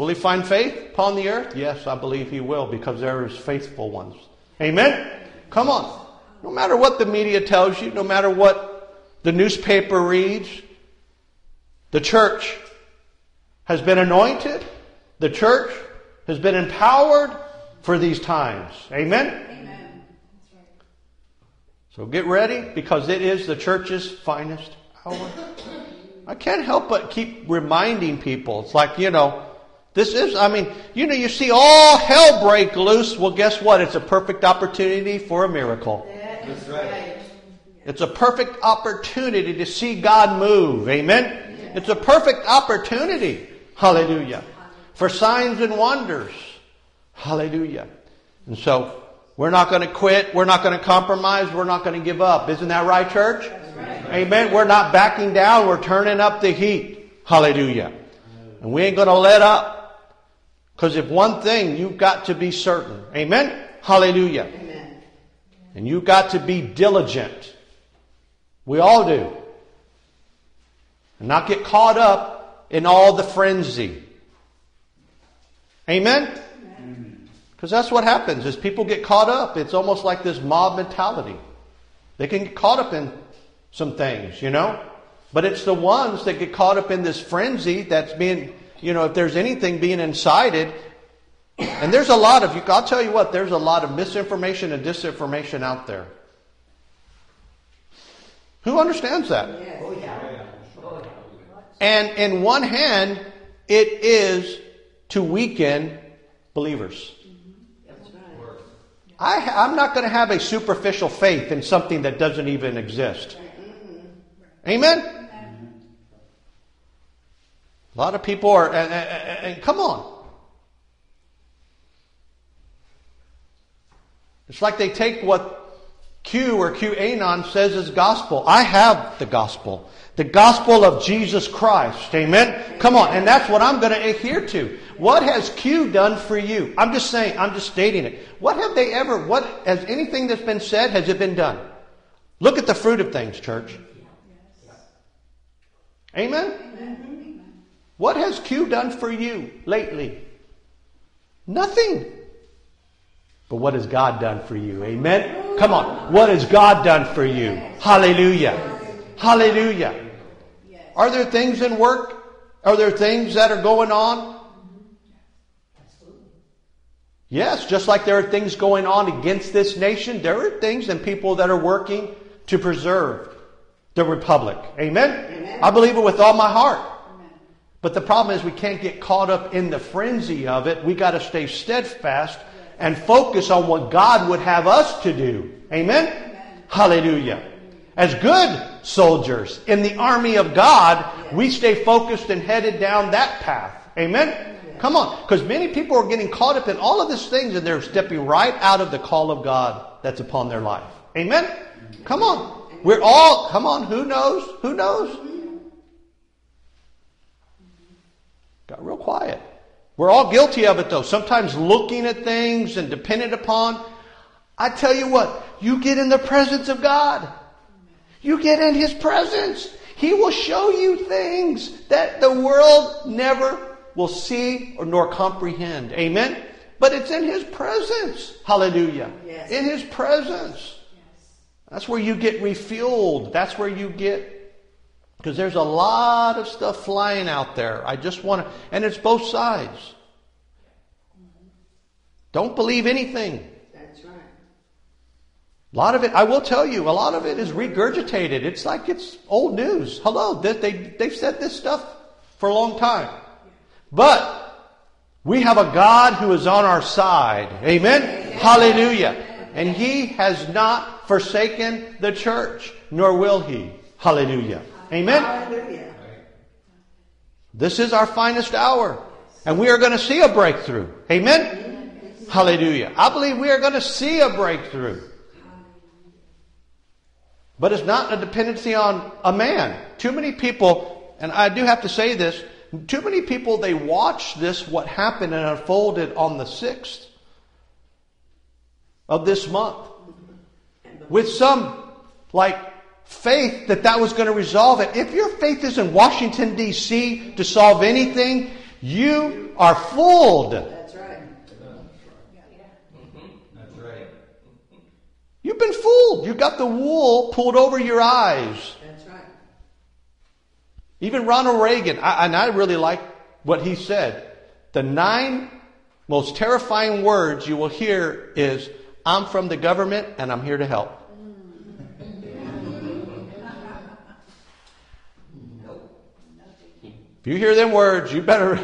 Will he find faith upon the earth? Yes, I believe he will because there is faithful ones. Amen? Come on. No matter what the media tells you, no matter what the newspaper reads, the church has been anointed. The church has been empowered for these times. Amen? Amen. So get ready because it is the church's finest hour. I can't help but keep reminding people. It's like, you know, this is, I mean, you know, you see all hell break loose. Well, guess what? It's a perfect opportunity for a miracle. That's right. It's a perfect opportunity to see God move. Amen? It's a perfect opportunity. Hallelujah. For signs and wonders. Hallelujah. And so, we're not going to quit. We're not going to compromise. We're not going to give up. Isn't that right, church? Right. Amen. We're not backing down. We're turning up the heat. Hallelujah. And we ain't going to let up. Because if one thing, you've got to be certain. Amen? Hallelujah. Amen. And you've got to be diligent. We all do. And not get caught up in all the frenzy. Amen? Because that's what happens is people get caught up. It's almost like this mob mentality. They can get caught up in some things, you know? But it's the ones that get caught up in this frenzy that's being you know, if there's anything being incited, and there's a lot of I'll tell you what, there's a lot of misinformation and disinformation out there. Who understands that? And in one hand, it is to weaken believers. I, I'm not going to have a superficial faith in something that doesn't even exist. Amen? A lot of people are, and, and, and come on. It's like they take what Q or QAnon says is gospel. I have the gospel. The gospel of Jesus Christ. Amen? Come on. And that's what I'm going to adhere to. What has Q done for you? I'm just saying, I'm just stating it. What have they ever, what, has anything that's been said, has it been done? Look at the fruit of things, church. Amen? What has Q done for you lately? Nothing. But what has God done for you? Amen? Come on. What has God done for you? Hallelujah. Hallelujah. Are there things in work? Are there things that are going on? Yes, just like there are things going on against this nation, there are things and people that are working to preserve the republic. Amen? Amen. I believe it with all my heart. But the problem is we can't get caught up in the frenzy of it. We got to stay steadfast and focus on what God would have us to do. Amen? Amen? Hallelujah. As good soldiers in the army of God, we stay focused and headed down that path. Amen? Come on. Because many people are getting caught up in all of these things and they're stepping right out of the call of God that's upon their life. Amen? Come on. We're all, come on, who knows? Who knows? Got real quiet. We're all guilty of it though. Sometimes looking at things and dependent upon. I tell you what, you get in the presence of God. You get in His presence. He will show you things that the world never will see or nor comprehend. Amen? But it's in His presence. Hallelujah. Yes. In His presence. Yes. That's where you get refueled. That's where you get because there's a lot of stuff flying out there. I just want to, and it's both sides. Don't believe anything. That's right. A lot of it, I will tell you, a lot of it is regurgitated. It's like it's old news. Hello, they, they, they've said this stuff for a long time. But we have a God who is on our side. Amen? Amen. Hallelujah. And He has not forsaken the church, nor will He. Hallelujah. Amen? This is our finest hour. And we are going to see a breakthrough. Amen? Hallelujah. I believe we are going to see a breakthrough. But it's not a dependency on a man. Too many people, and I do have to say this, too many people, they watch this, what happened and unfolded on the 6th of this month. With some, like, faith that that was going to resolve it. If your faith is in Washington, D.C. to solve anything, You are fooled. That's right. That's right. You've been fooled. You've got the wool pulled over your eyes. That's right. Even Ronald Reagan, I, and I really like what he said. The nine most terrifying words you will hear is, I'm from the government and I'm here to help. If you hear them words, you better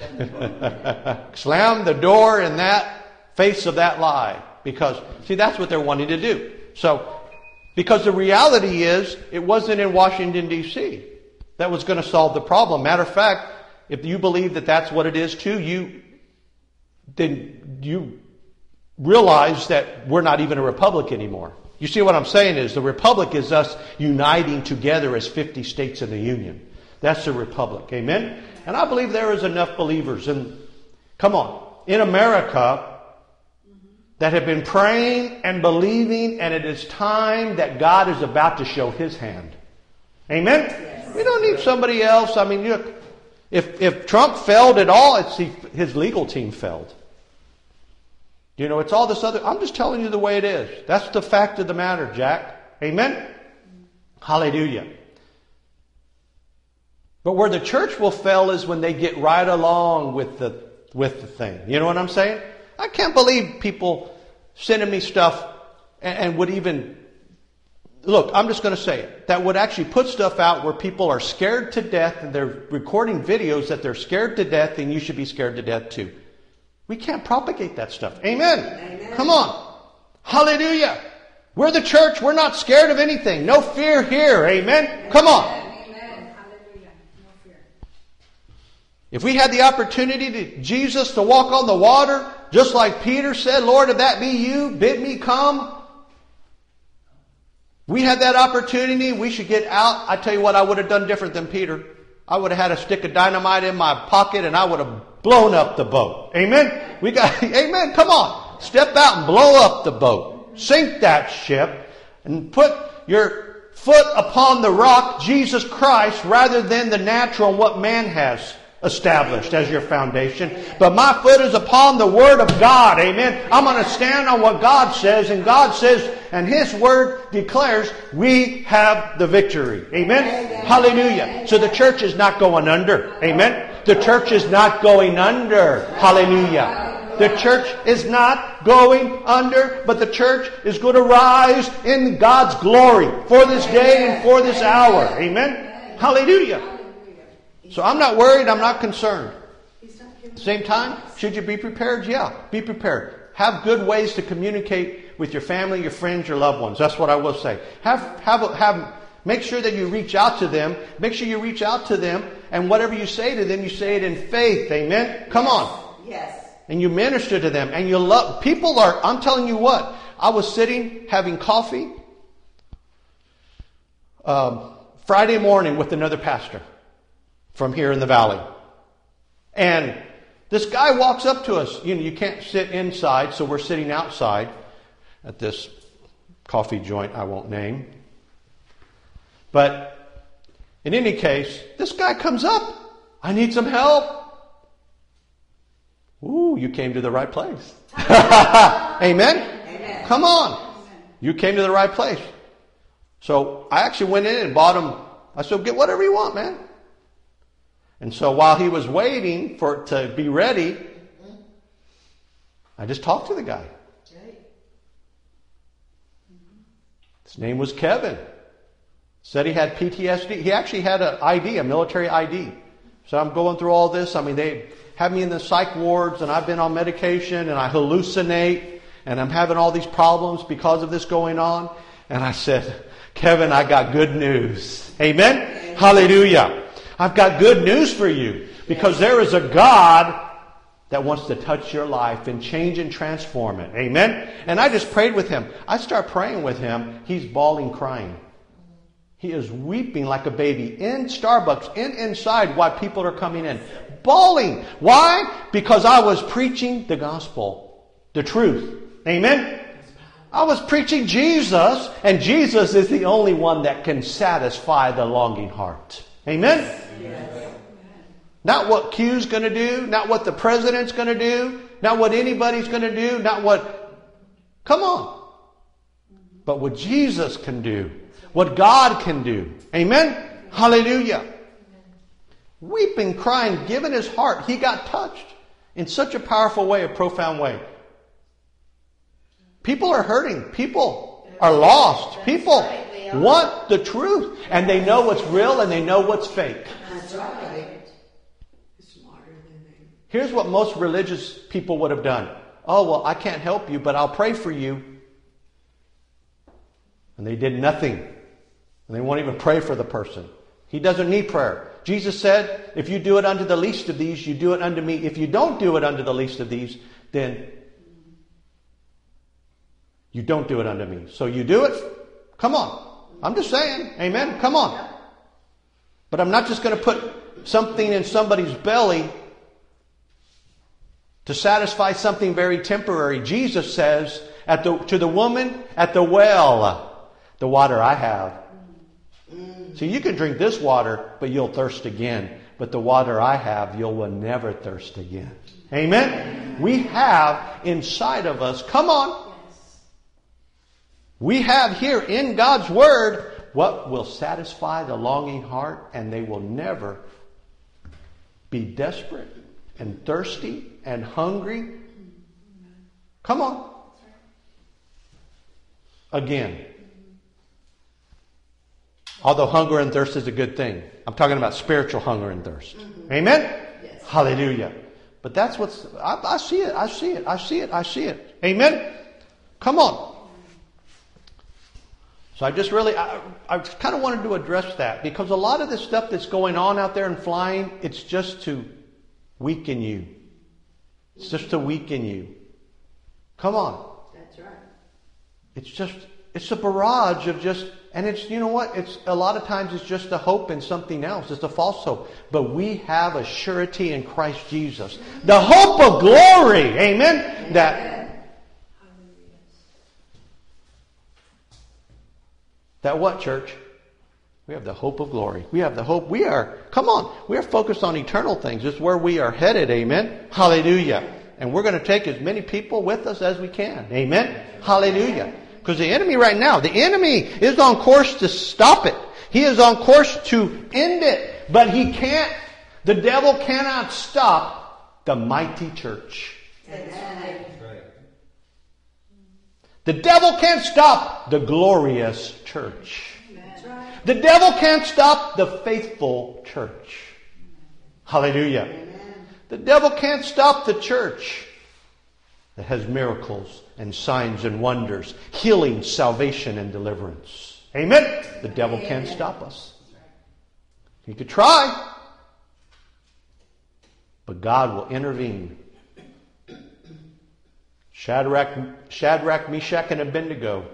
slam the door in that face of that lie. Because, see, that's what they're wanting to do. So, because the reality is, it wasn't in Washington, D.C. that was going to solve the problem. Matter of fact, if you believe that that's what it is too, you, then you realize that we're not even a republic anymore. You see what I'm saying is the republic is us uniting together as 50 states in the union. That's the republic. Amen? And I believe there is enough believers and come on, in America that have been praying and believing, and it is time that God is about to show His hand. Amen? Yes. We don't need somebody else. I mean, look, if, if Trump failed at all, it's he, his legal team failed. You know, it's all this other. I'm just telling you the way it is. That's the fact of the matter, Jack. Amen? Hallelujah. But where the church will fail is when they get right along with the, with the thing. You know what I'm saying? I can't believe people sending me stuff and, and would even look, I'm just going to say it, that would actually put stuff out where people are scared to death and they're recording videos that they're scared to death and you should be scared to death too. We can't propagate that stuff. Amen. Amen. Come on. Hallelujah. We're the church. We're not scared of anything. No fear here. Amen. Amen. Come on. Amen. Hallelujah. No fear. If we had the opportunity to Jesus to walk on the water, just like Peter said, Lord, if that be you, bid me come. We had that opportunity. We should get out. I tell you what, I would have done different than Peter. I would have had a stick of dynamite in my pocket and I would have blown up the boat. Amen? We got, amen. Come on. Step out and blow up the boat. Sink that ship and put your foot upon the rock, Jesus Christ, rather than the natural and what man has established as your foundation. But my foot is upon the Word of God. Amen. I'm going to stand on what God says, and God says, and His Word declares, we have the victory. Amen. Amen. Hallelujah. So the church is not going under. Amen. The church is not going under. Hallelujah. The church is not going under, but the church is going to rise in God's glory for this day and for this hour. Amen. Hallelujah. So I'm not worried, I'm not concerned. Same time, should you be prepared? Yeah, be prepared. Have good ways to communicate with your family, your friends, your loved ones. That's what I will say. Have, have, have, make sure that you reach out to them. Make sure you reach out to them, and whatever you say to them, you say it in faith. Amen? Come yes. on. Yes. And you minister to them, and you love. People are, I'm telling you what, I was sitting having coffee um, Friday morning with another pastor from here in the valley. And this guy walks up to us. You know, you can't sit inside, so we're sitting outside at this coffee joint I won't name. But in any case, this guy comes up. I need some help. Ooh, you came to the right place. Amen? Amen? Come on. Amen. You came to the right place. So I actually went in and bought him. I said, get whatever you want, man. And so while he was waiting for it to be ready, I just talked to the guy. His name was Kevin. Said he had PTSD. He actually had an ID, a military ID. So I'm going through all this. I mean, they have me in the psych wards and I've been on medication and I hallucinate and I'm having all these problems because of this going on. And I said, Kevin, I got good news. Amen? Amen. Hallelujah. I've got good news for you because there is a God that wants to touch your life and change and transform it. Amen? And I just prayed with him. I start praying with him. He's bawling, crying. He is weeping like a baby in Starbucks, in inside, while people are coming in. Bawling. Why? Because I was preaching the gospel, the truth. Amen? I was preaching Jesus, and Jesus is the only one that can satisfy the longing heart. Amen? Yes. Not what Q's going to do, not what the president's going to do, not what anybody's going to do, not what. Come on. But what Jesus can do, what God can do. Amen? Hallelujah. Weeping, crying, giving his heart. He got touched in such a powerful way, a profound way. People are hurting. People are lost. People want the truth. And they know what's real and they know what's fake. That's right. Here's what most religious people would have done. Oh, well, I can't help you, but I'll pray for you. And they did nothing. And they won't even pray for the person. He doesn't need prayer. Jesus said, if you do it unto the least of these, you do it unto me. If you don't do it unto the least of these, then you don't do it unto me. So you do it? Come on. I'm just saying. Amen. Come on. But I'm not just going to put something in somebody's belly to satisfy something very temporary. Jesus says the, to the woman at the well, the water I have. So you can drink this water, but you'll thirst again. But the water I have, you will never thirst again. Amen? We have inside of us, come on. We have here in God's Word what will satisfy the longing heart, and they will never be desperate and thirsty and hungry. Come on. Again. Although hunger and thirst is a good thing, I'm talking about spiritual hunger and thirst. Mm-hmm. Amen? Yes. Hallelujah. But that's what's, I, I see it, I see it, I see it, I see it. Amen? Come on. So I just really, I, I kind of wanted to address that because a lot of the stuff that's going on out there and flying, it's just to weaken you. It's just to weaken you. Come on. That's right. It's just, it's a barrage of just, and it's, you know what? It's, a lot of times it's just a hope in something else. It's a false hope. But we have a surety in Christ Jesus. The hope of glory. Amen? That, that what, church? We have the hope of glory. We have the hope. We are, come on, we are focused on eternal things. It's where we are headed. Amen. Hallelujah. And we're going to take as many people with us as we can. Amen. Hallelujah. Because the enemy right now, the enemy is on course to stop it. He is on course to end it. But he can't, the devil cannot stop the mighty church. The devil can't stop the glorious church. The devil can't stop the faithful church. Hallelujah. The devil can't stop the church that has miracles and signs and wonders, healing, salvation, and deliverance. Amen. The devil can't stop us. He could try, but God will intervene. Shadrach, Shadrach, Meshach, and Abednego,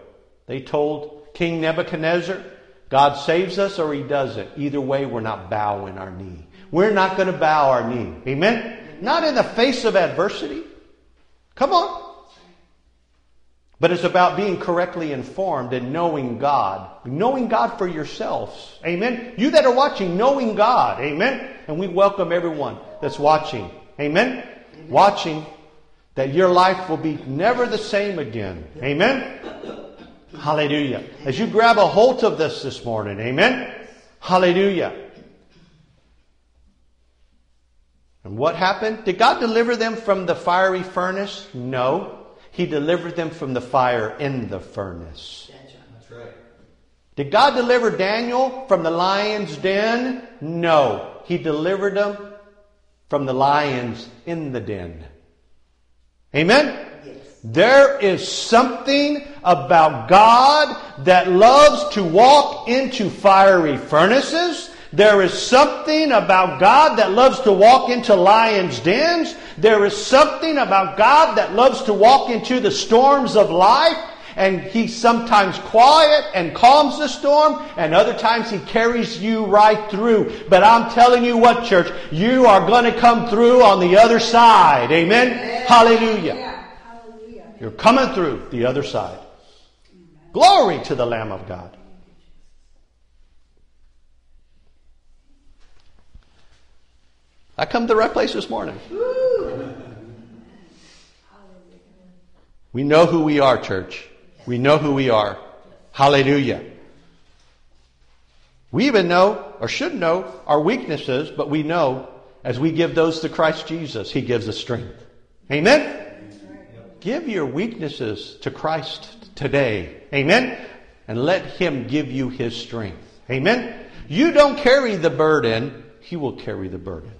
they told King Nebuchadnezzar, God saves us or He doesn't. Either way, we're not bowing our knee. We're not going to bow our knee. Amen? Not in the face of adversity. Come on. But it's about being correctly informed and knowing God. Knowing God for yourselves. Amen? You that are watching, knowing God. Amen? And we welcome everyone that's watching. Amen? Amen. Watching that your life will be never the same again. Amen? Hallelujah. As you grab a hold of this this morning, amen? Hallelujah. And what happened? Did God deliver them from the fiery furnace? No. He delivered them from the fire in the furnace. That's right. Did God deliver Daniel from the lion's den? No. He delivered them from the lions in the den. Amen? Yes. There is something about God that loves to walk into fiery furnaces. There is something about God that loves to walk into lions' dens. There is something about God that loves to walk into the storms of life. And He's sometimes quiet and calms the storm, and other times He carries you right through. But I'm telling you what, church, you are going to come through on the other side. Amen? Amen. Hallelujah. You're coming through the other side. Glory to the Lamb of God. I come to the right place this morning. We know who we are, church. We know who we are. Hallelujah. We even know, or should know, our weaknesses, but we know as we give those to Christ Jesus, He gives us strength. Amen? Give your weaknesses to Christ today. Amen? And let Him give you His strength. Amen? You don't carry the burden, He will carry the burden.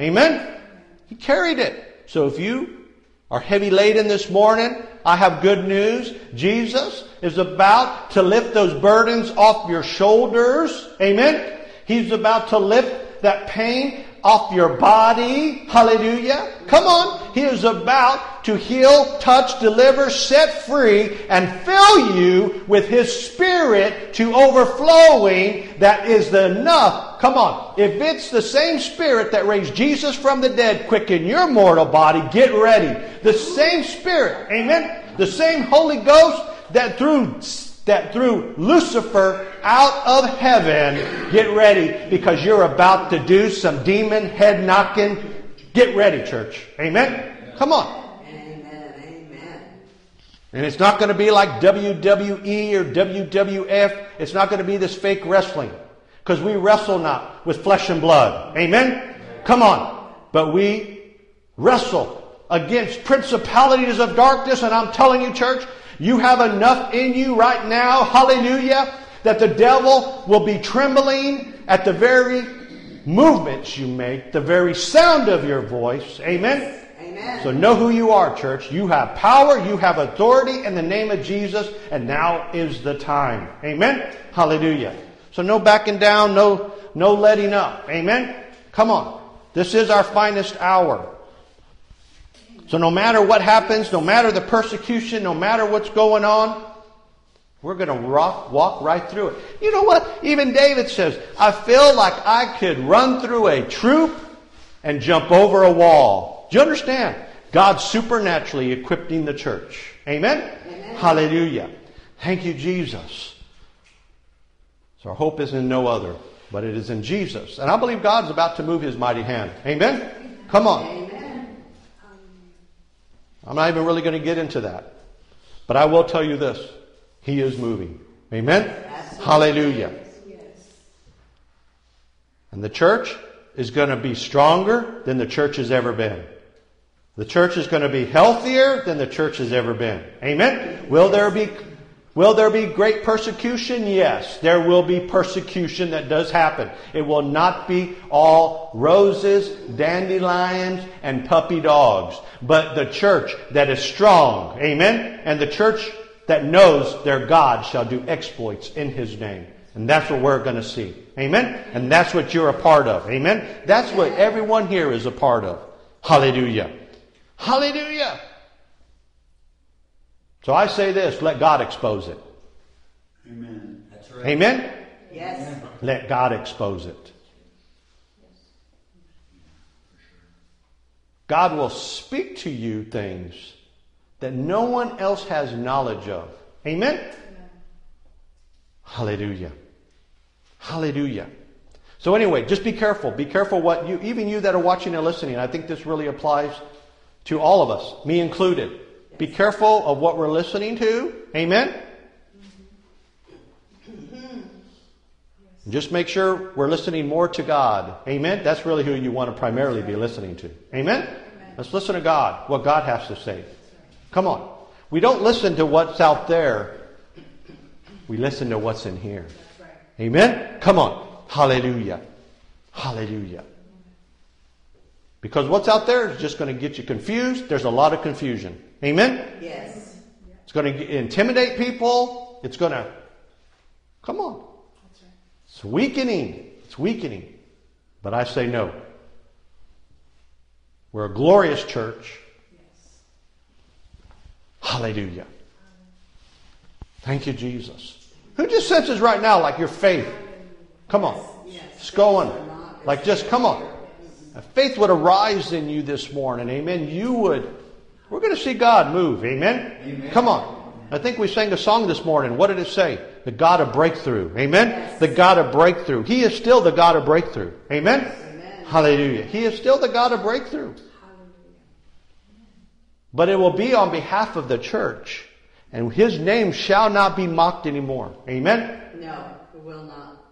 Amen? He carried it. So if you are heavy laden this morning, I have good news. Jesus is about to lift those burdens off your shoulders. Amen? He's about to lift that pain off your body. Hallelujah. Come on. He is about to heal, touch, deliver, set free, and fill you with His Spirit to overflowing that is enough. Come on. If it's the same Spirit that raised Jesus from the dead, quicken your mortal body, get ready. The same Spirit. Amen. The same Holy Ghost that threw that threw Lucifer out of heaven, get ready because you're about to do some demon head knocking. Get ready, church. Amen? Come on. Amen. Amen. And it's not going to be like WWE or WWF. It's not going to be this fake wrestling. Because we wrestle not with flesh and blood. Amen? Come on. But we wrestle against principalities of darkness. And I'm telling you, church, you have enough in you right now, hallelujah, that the devil will be trembling at the very movements you make, the very sound of your voice. Amen? Amen. So know who you are, church. You have power, you have authority in the name of Jesus, and now is the time. Amen? Hallelujah. So no backing down, no, no letting up. Amen? Come on. This is our finest hour. So no matter what happens, no matter the persecution, no matter what's going on, we're going to walk, walk right through it. You know what? Even David says, I feel like I could run through a troop and jump over a wall. Do you understand? God's supernaturally equipping the church. Amen? Amen? Hallelujah. Thank you, Jesus. So our hope is in no other, but it is in Jesus. And I believe God's about to move his mighty hand. Amen? Come on. Amen. I'm not even really going to get into that. But I will tell you this He is moving. Amen? Hallelujah. And the church is going to be stronger than the church has ever been. The church is going to be healthier than the church has ever been. Amen? Will there be Will there be great persecution? Yes, there will be persecution that does happen. It will not be all roses, dandelions, and puppy dogs, but the church that is strong, amen, and the church that knows their God shall do exploits in his name. And that's what we're going to see. Amen? And that's what you're a part of. Amen? That's what everyone here is a part of. Hallelujah. Hallelujah. So I say this let God expose it. Amen. That's right. Amen? Yes. Let God expose it. God will speak to you things that no one else has knowledge of. Amen? Amen? Hallelujah. Hallelujah. So anyway, just be careful. Be careful what you, even you that are watching and listening. I think this really applies to all of us, me included. Be careful of what we're listening to. Amen? Just make sure we're listening more to God. Amen? That's really who you want to primarily be listening to. Amen? Let's listen to God, what God has to say. Come on. We don't listen to what's out there. We listen to what's in here. Amen? Come on. Hallelujah. Hallelujah. Because what's out there is just going to get you confused. There's a lot of confusion. Amen? Yes. It's going to intimidate people. It's going to, come on. It's weakening. It's weakening. But I say no. We're a glorious church. Yes. Hallelujah. Thank you, Jesus. Who just senses right now like your faith? Come on. Yes. It's going. Like just come on. faith would arise in you this morning. Amen. You would we're going to see God move. Amen? Amen? Come on. I think we sang a song this morning. What did it say? The God of breakthrough. Amen? Yes. The God of breakthrough. He is still the God of breakthrough. Amen? Amen. Hallelujah. He is still the God of breakthrough. Hallelujah. But it will be on behalf of the church. And his name shall not be mocked anymore. Amen? No, it will not.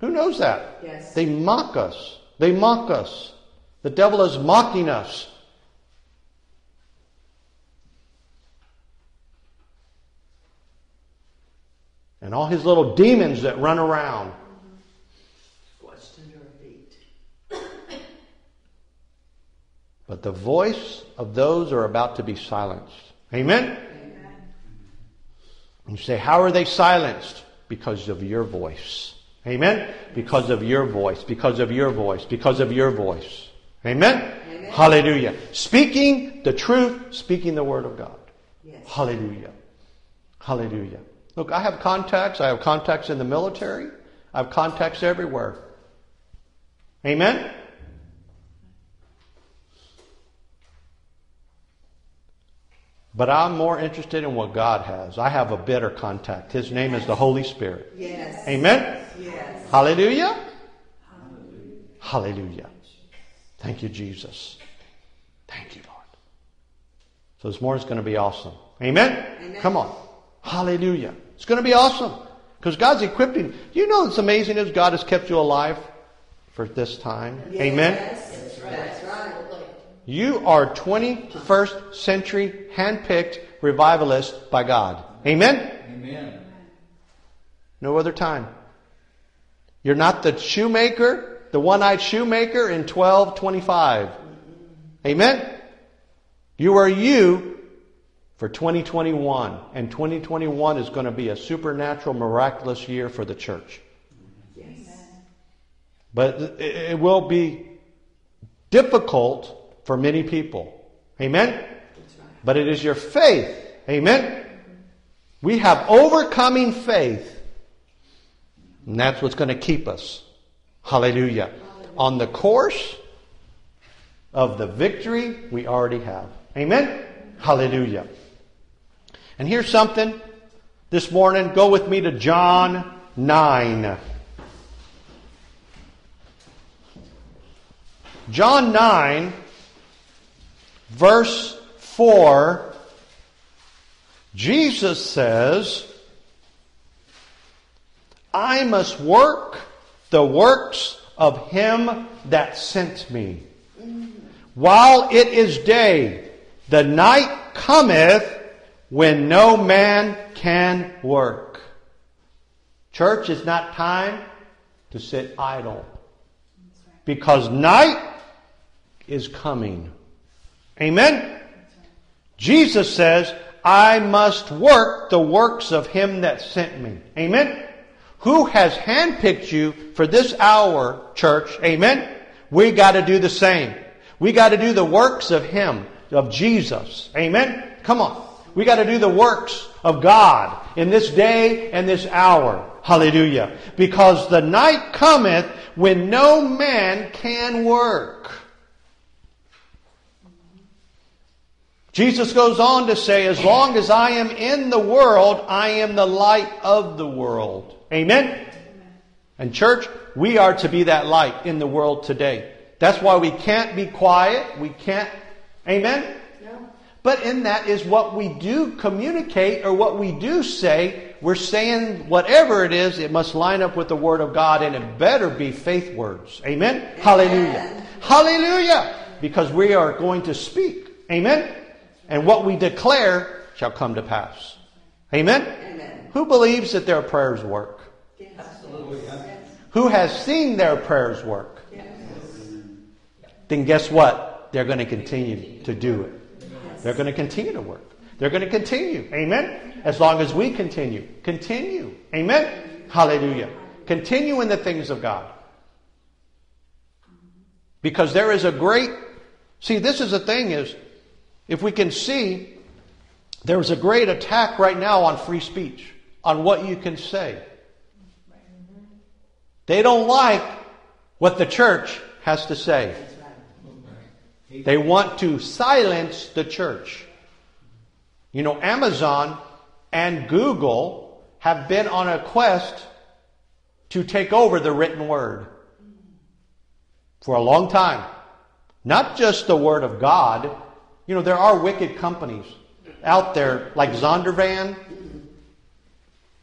Who knows that? Yes. They mock us. They mock us. The devil is mocking us. And all his little demons that run around. Squashed under our feet. But the voice of those are about to be silenced. Amen? Amen. And you say, How are they silenced? Because of your voice. Amen? Because of your voice, because of your voice, because of your voice. Amen? Amen. Hallelujah. Speaking the truth, speaking the word of God. Yes. Hallelujah. Hallelujah. Look, I have contacts. I have contacts in the military. I have contacts everywhere. Amen? But I'm more interested in what God has. I have a better contact. His name is the Holy Spirit. Yes. Amen? Yes. Hallelujah. Hallelujah. Thank you, Jesus. Thank you, Lord. So this morning's going to be awesome. Amen? Amen. Come on. Hallelujah. It's going to be awesome. Because God's equipping. You You know what's amazing is God has kept you alive for this time. Amen? Yes. That's right. You are 21st century handpicked revivalist by God. Amen? Amen. No other time. You're not the shoemaker, the one-eyed shoemaker in 1225. Amen? You are you for 2021. And 2021 is going to be a supernatural, miraculous year for the church. Yes. But it will be difficult for many people. Amen? Right. But it is your faith. Amen? We have overcoming faith. And that's what's going to keep us. Hallelujah. On the course of the victory we already have. Amen? Hallelujah. And here's something this morning. Go with me to John 9. John 9, verse 4, Jesus says, I must work the works of him that sent me. While it is day, the night cometh when no man can work. Church is not time to sit idle. Because night is coming. Amen? Jesus says, I must work the works of him that sent me. Amen? Who has handpicked you for this hour, church? Amen? We got to do the same. We got to do the works of him, of Jesus. Amen? Come on. We got to do the works of God in this day and this hour. Hallelujah. Because the night cometh when no man can work. Jesus goes on to say, as long as I am in the world, I am the light of the world. Amen? And church, we are to be that light in the world today. That's why we can't be quiet. We can't, amen? But in that is what we do communicate or what we do say. We're saying whatever it is, it must line up with the Word of God and it better be faith words. Amen? Hallelujah. Hallelujah. Because we are going to speak. Amen? And what we declare shall come to pass. Amen? Amen. Who believes that their prayers work? Yes. Absolutely. Who has seen their prayers work? Yes. Then guess what? They're going to continue to do it. They're going to continue to work. They're going to continue. Amen? As long as we continue. Continue. Amen? Hallelujah. Continue in the things of God. Because there is a great, see, this is the thing is, if we can see, there is a great attack right now on free speech, on what you can say. They don't like what the church has to say. They want to silence the church. You know, Amazon and Google have been on a quest to take over the written word. for a long time. Not just the Word of God. You know, there are wicked companies out there like Zondervan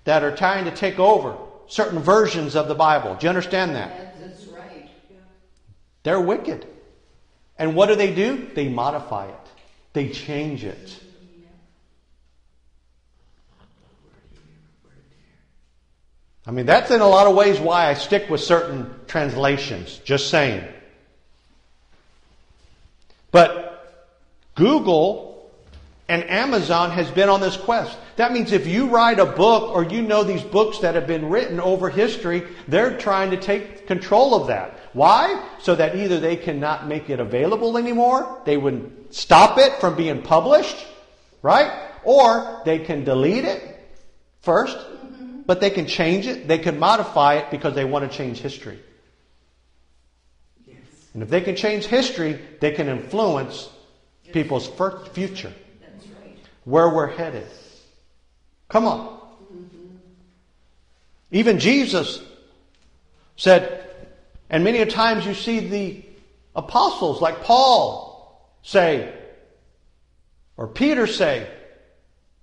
that are trying to take over certain versions of the Bible. Do you understand that? That's right. They're wicked. And what do they do? They modify it, they change it. I mean, that's in a lot of ways why I stick with certain translations, just saying. But Google and Amazon has been on this quest. That means if you write a book or you know these books that have been written over history, they're trying to take control of that. Why? So that either they cannot make it available anymore, they would stop it from being published, right? Or they can delete it first, but they can change it, they can modify it because they want to change history. Yes. And if they can change history, they can influence people's future, That's right. where we're headed. Come on. Even Jesus said, and many a times you see the apostles like Paul say, or Peter say,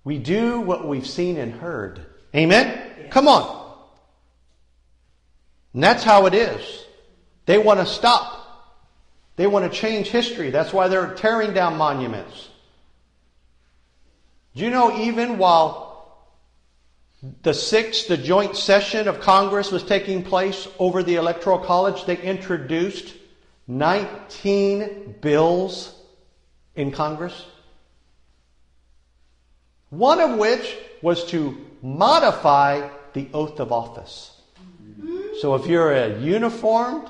we do what we've seen and heard. Amen? Come on. And that's how it is. They want to stop. They want to change history. That's why they're tearing down monuments. Do you know even while the sixth, the joint session of Congress was taking place over the Electoral College, they introduced 19 bills in Congress? One of which was to modify the oath of office. So if you're a uniformed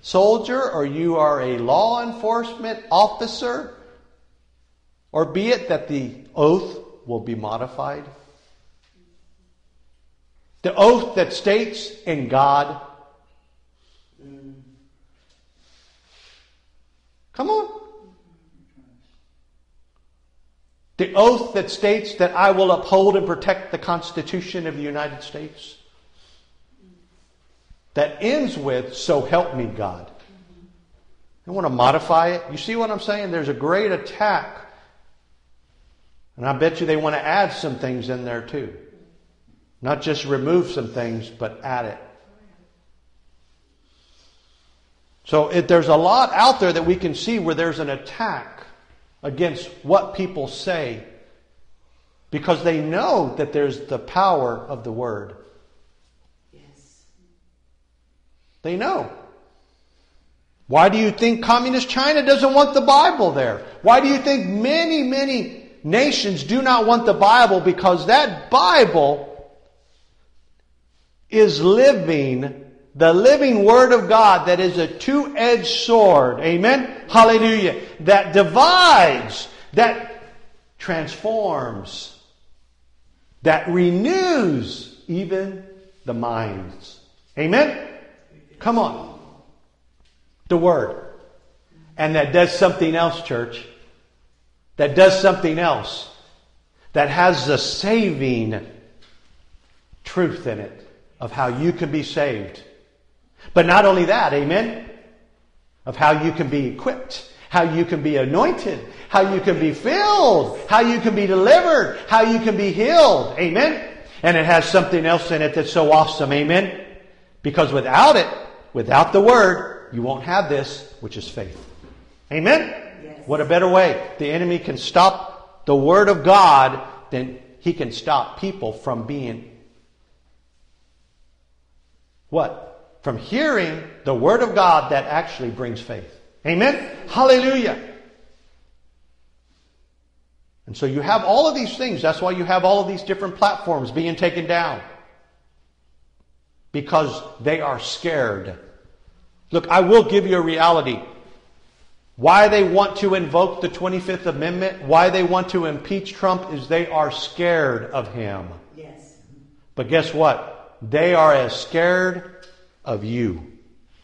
soldier or you are a law enforcement officer, or be it that the oath will be modified, the oath that states in God. Come on. The oath that states that I will uphold and protect the Constitution of the United States. That ends with, so help me God. I want to modify it. You see what I'm saying? There's a great attack. And I bet you they want to add some things in there too. Not just remove some things, but add it. So it, there's a lot out there that we can see where there's an attack against what people say because they know that there's the power of the word. Yes. They know. Why do you think communist China doesn't want the Bible there? Why do you think many, many nations do not want the Bible? Because that Bible is living, the living Word of God that is a two edged sword. Amen? Hallelujah. That divides, that transforms, that renews even the minds. Amen? Come on. The Word. And that does something else, church. That does something else. That has the saving truth in it of how you can be saved. But not only that, amen? Of how you can be equipped, how you can be anointed, how you can be filled, how you can be delivered, how you can be healed. Amen? And it has something else in it that's so awesome. Amen? Because without it, without the Word, you won't have this, which is faith. Amen? Yes. What a better way. The enemy can stop the Word of God than he can stop people from being what? From hearing the Word of God that actually brings faith. Amen? Hallelujah. And so you have all of these things. That's why you have all of these different platforms being taken down. Because they are scared. Look, I will give you a reality. Why they want to invoke the 25th Amendment, why they want to impeach Trump is they are scared of him. Yes. But guess what? They are as scared of you.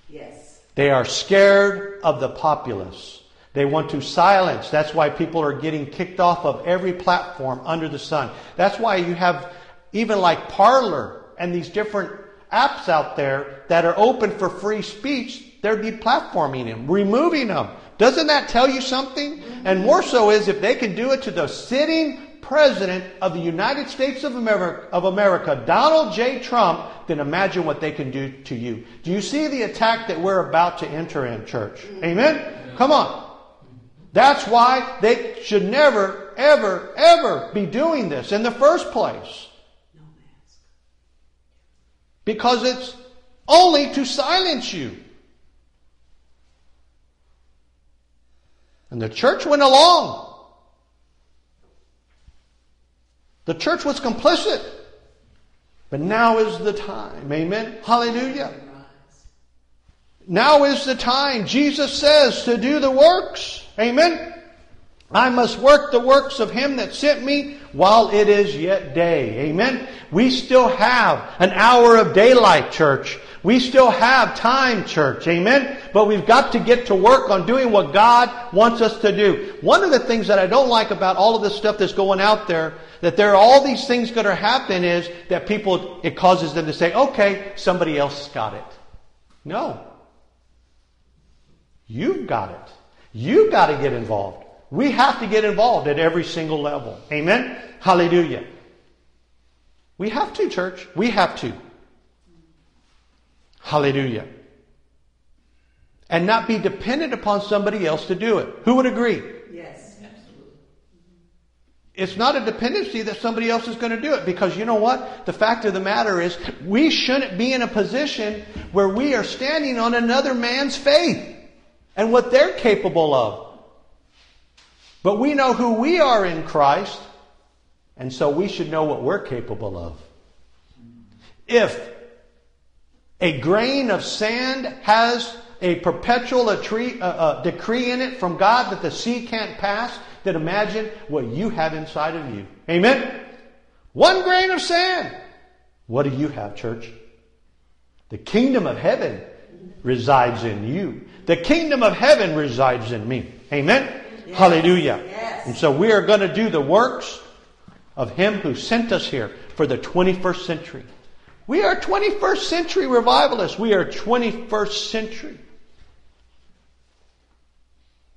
Yes. They are scared of the populace. They want to silence. That's why people are getting kicked off of every platform under the sun. That's why you have even like Parler and these different apps out there that are open for free speech, they're deplatforming them, removing them. Doesn't that tell you something? And mm-hmm. more so is if they can do it to the sitting president of the United States of America, of America, Donald J. Trump, then imagine what they can do to you. Do you see the attack that we're about to enter in, church? Amen? Come on. That's why they should never, ever, ever be doing this in the first place. Because it's only to silence you. And the church went along. The church was complicit. But now is the time. Amen. Hallelujah. Now is the time, Jesus says, to do the works. Amen. I must work the works of him that sent me while it is yet day. Amen. We still have an hour of daylight, church. We still have time, church. Amen. But we've got to get to work on doing what God wants us to do. One of the things that I don't like about all of this stuff that's going out there, that there are all these things going to happen is that people, it causes them to say, okay, somebody else got it. No. You've got it. You've got to get involved. We have to get involved at every single level. Amen? Hallelujah. We have to, church. We have to. Hallelujah. And not be dependent upon somebody else to do it. Who would agree? Yes. Absolutely. It's not a dependency that somebody else is going to do it because you know what? The fact of the matter is we shouldn't be in a position where we are standing on another man's faith and what they're capable of. But we know who we are in Christ, and so we should know what we're capable of. If a grain of sand has a perpetual uh, uh, decree in it from God that the sea can't pass, then imagine what you have inside of you. Amen? One grain of sand. What do you have, church? The kingdom of heaven resides in you. The kingdom of heaven resides in me. Amen? Yes. Hallelujah. Yes. And so we are going to do the works of Him who sent us here for the 21st century. We are 21st century revivalists. We are 21st century.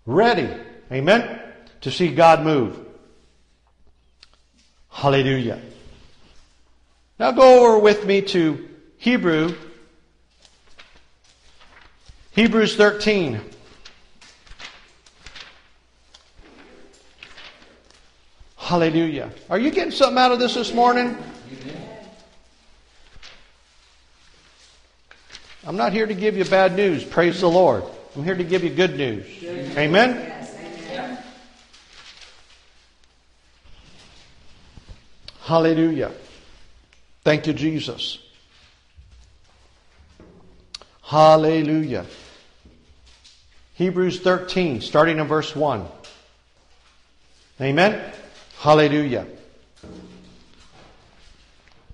Ready, amen, to see God move. Hallelujah. Now go over with me to Hebrew, Hebrews 13. Hallelujah. Are you getting something out of this this morning? I'm not here to give you bad news. Praise the Lord. I'm here to give you good news. Amen? Yes. Amen. Hallelujah. Thank you, Jesus. Hallelujah. Hebrews 13, starting in verse 1. Amen? Hallelujah.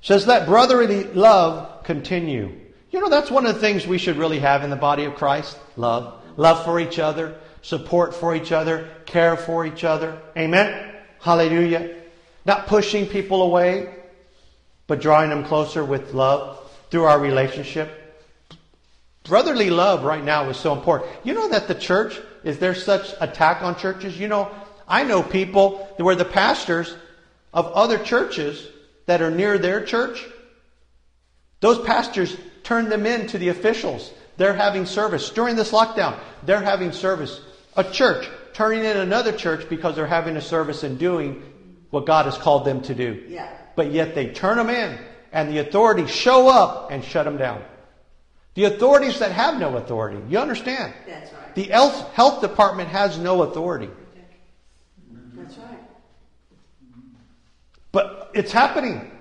Says, let brotherly love continue. You know, that's one of the things we should really have in the body of Christ love. Love for each other, support for each other, care for each other. Amen? Hallelujah. Not pushing people away, but drawing them closer with love through our relationship. Brotherly love right now is so important. You know that the church, is there such attack on churches? You know, I know people where the pastors of other churches that are near their church, those pastors turn them in to the officials. They're having service. During this lockdown, they're having service. A church turning in another church because they're having a service and doing what God has called them to do. Yeah. But yet they turn them in, and the authorities show up and shut them down. The authorities that have no authority. You understand? That's right. The health health department has no authority. That's right. But it's happening.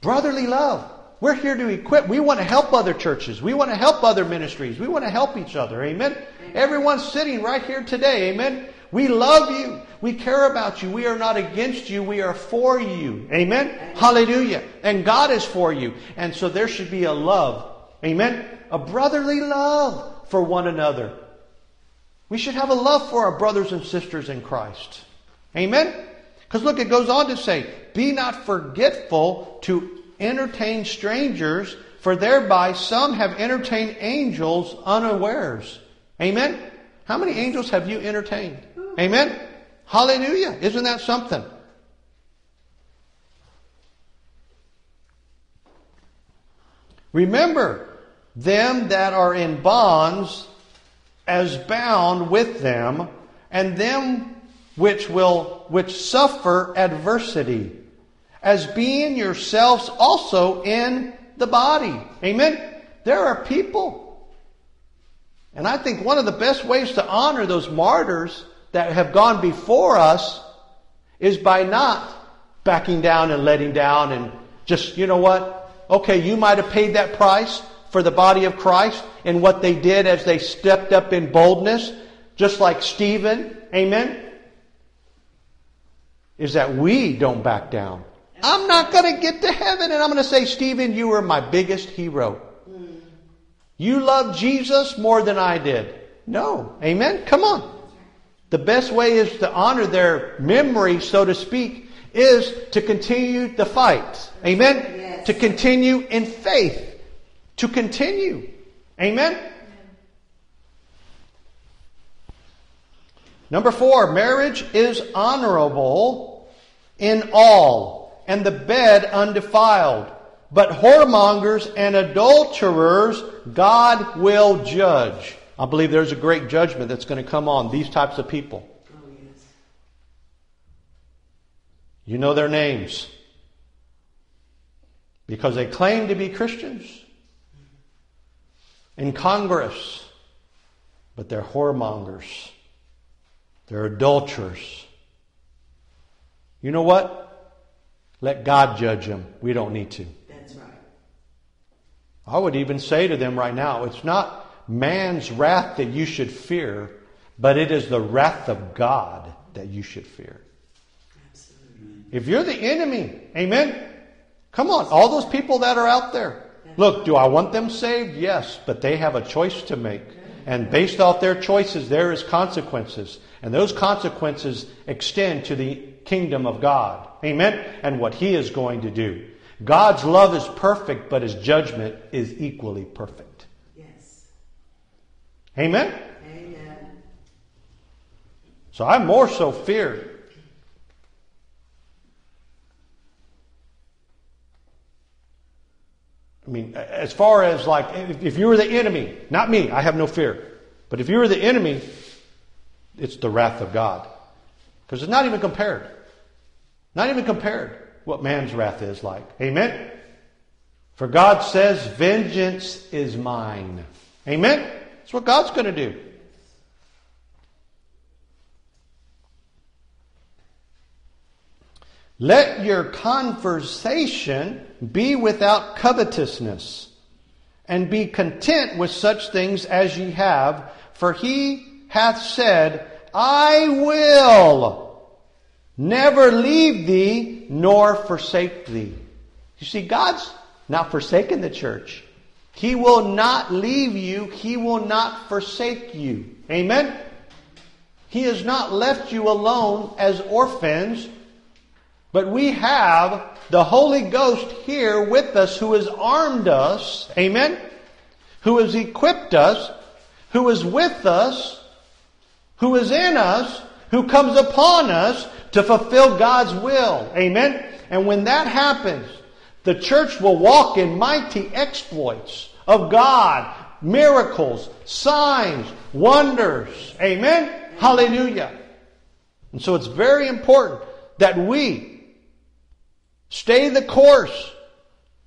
Brotherly love. We're here to equip. We want to help other churches. We want to help other ministries. We want to help each other. Amen. Everyone's sitting right here today. Amen. We love you. We care about you. We are not against you. We are for you. Amen. Hallelujah. And God is for you. And so there should be a love. Amen. A brotherly love for one another. We should have a love for our brothers and sisters in Christ. Amen. Because look, it goes on to say, be not forgetful to entertain strangers, for thereby some have entertained angels unawares. Amen? How many angels have you entertained? Amen? Hallelujah. Isn't that something? Remember them that are in bonds as bound with them, and them which will which suffer adversity, as being yourselves also in the body. Amen. There are people. And I think one of the best ways to honor those martyrs that have gone before us is by not backing down and letting down and just, you know what? Okay, you might have paid that price for the body of Christ and what they did as they stepped up in boldness, just like Stephen. Amen. Is that we don't back down. I'm not going to get to heaven and I'm going to say, Stephen, you were my biggest hero. Hmm. You loved Jesus more than I did. No. Amen. Come on. The best way is to honor their memory, so to speak, is to continue the fight. Amen? Yes. To continue in faith. To continue. Amen? Number four, marriage is honorable in all, and the bed undefiled. But whoremongers and adulterers God will judge. I believe there's a great judgment that's going to come on these types of people. You know their names because they claim to be Christians in Congress, but they're whoremongers, they're adulterers. You know what? Let God judge them. We don't need to. That's right. I would even say to them right now, it's not man's wrath that you should fear, but it is the wrath of God that you should fear. Absolutely. If you're the enemy, amen? Come on, all those people that are out there. Look, do I want them saved? Yes, but they have a choice to make. And based off their choices, there is consequences. And those consequences extend to the kingdom of God. Amen? And what He is going to do. God's love is perfect, but His judgment is equally perfect. Yes. Amen? Amen. So I'm more so fear I mean, as far as like, if, if you were the enemy, not me, I have no fear. But if you were the enemy, it's the wrath of God. Because it's not even compared. Not even compared what man's wrath is like. Amen? For God says, vengeance is mine. Amen? That's what God's going to do. Let your conversation be without covetousness, and be content with such things as ye have, for he hath said, I will never leave thee nor forsake thee. You see, God's not forsaken the church. He will not leave you. He will not forsake you. Amen? He has not left you alone as orphans. But we have the Holy Ghost here with us who has armed us, amen? Who has equipped us, who is with us, who is in us, who comes upon us to fulfill God's will, amen? And when that happens, the church will walk in mighty exploits of God, miracles, signs, wonders, amen? Hallelujah. And so it's very important that we Stay the course.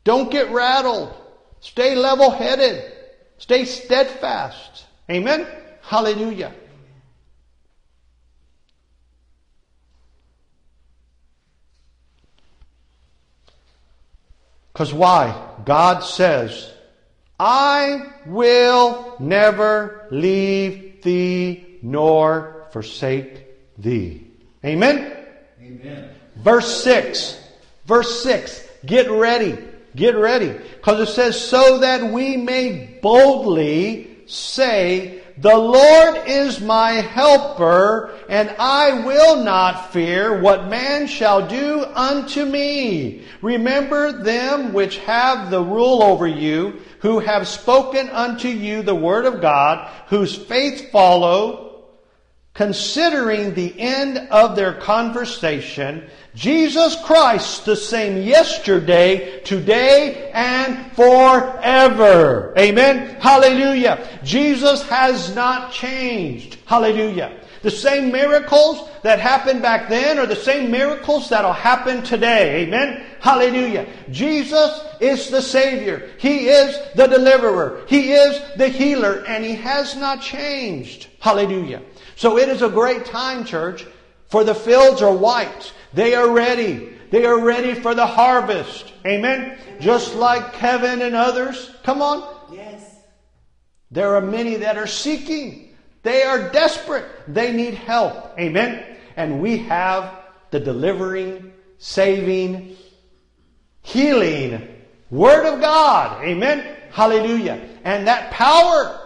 Don't get rattled. Stay level headed. Stay steadfast. Amen? Hallelujah. Because why? God says, I will never leave thee nor forsake thee. Amen? Amen. Verse 6. Verse 6. Get ready. Get ready. Because it says, so that we may boldly say, The Lord is my helper, and I will not fear what man shall do unto me. Remember them which have the rule over you, who have spoken unto you the word of God, whose faith follow, considering the end of their conversation, Jesus Christ the same yesterday, today, and forever. Amen. Hallelujah. Jesus has not changed. Hallelujah. The same miracles that happened back then are the same miracles that'll happen today. Amen. Hallelujah. Jesus is the Savior. He is the deliverer. He is the healer and He has not changed. Hallelujah. So it is a great time, church, for the fields are white. They are ready. They are ready for the harvest. Amen? Just like Kevin and others. Come on. Yes. There are many that are seeking. They are desperate. They need help. Amen? And we have the delivering, saving, healing Word of God. Amen? Hallelujah. And that power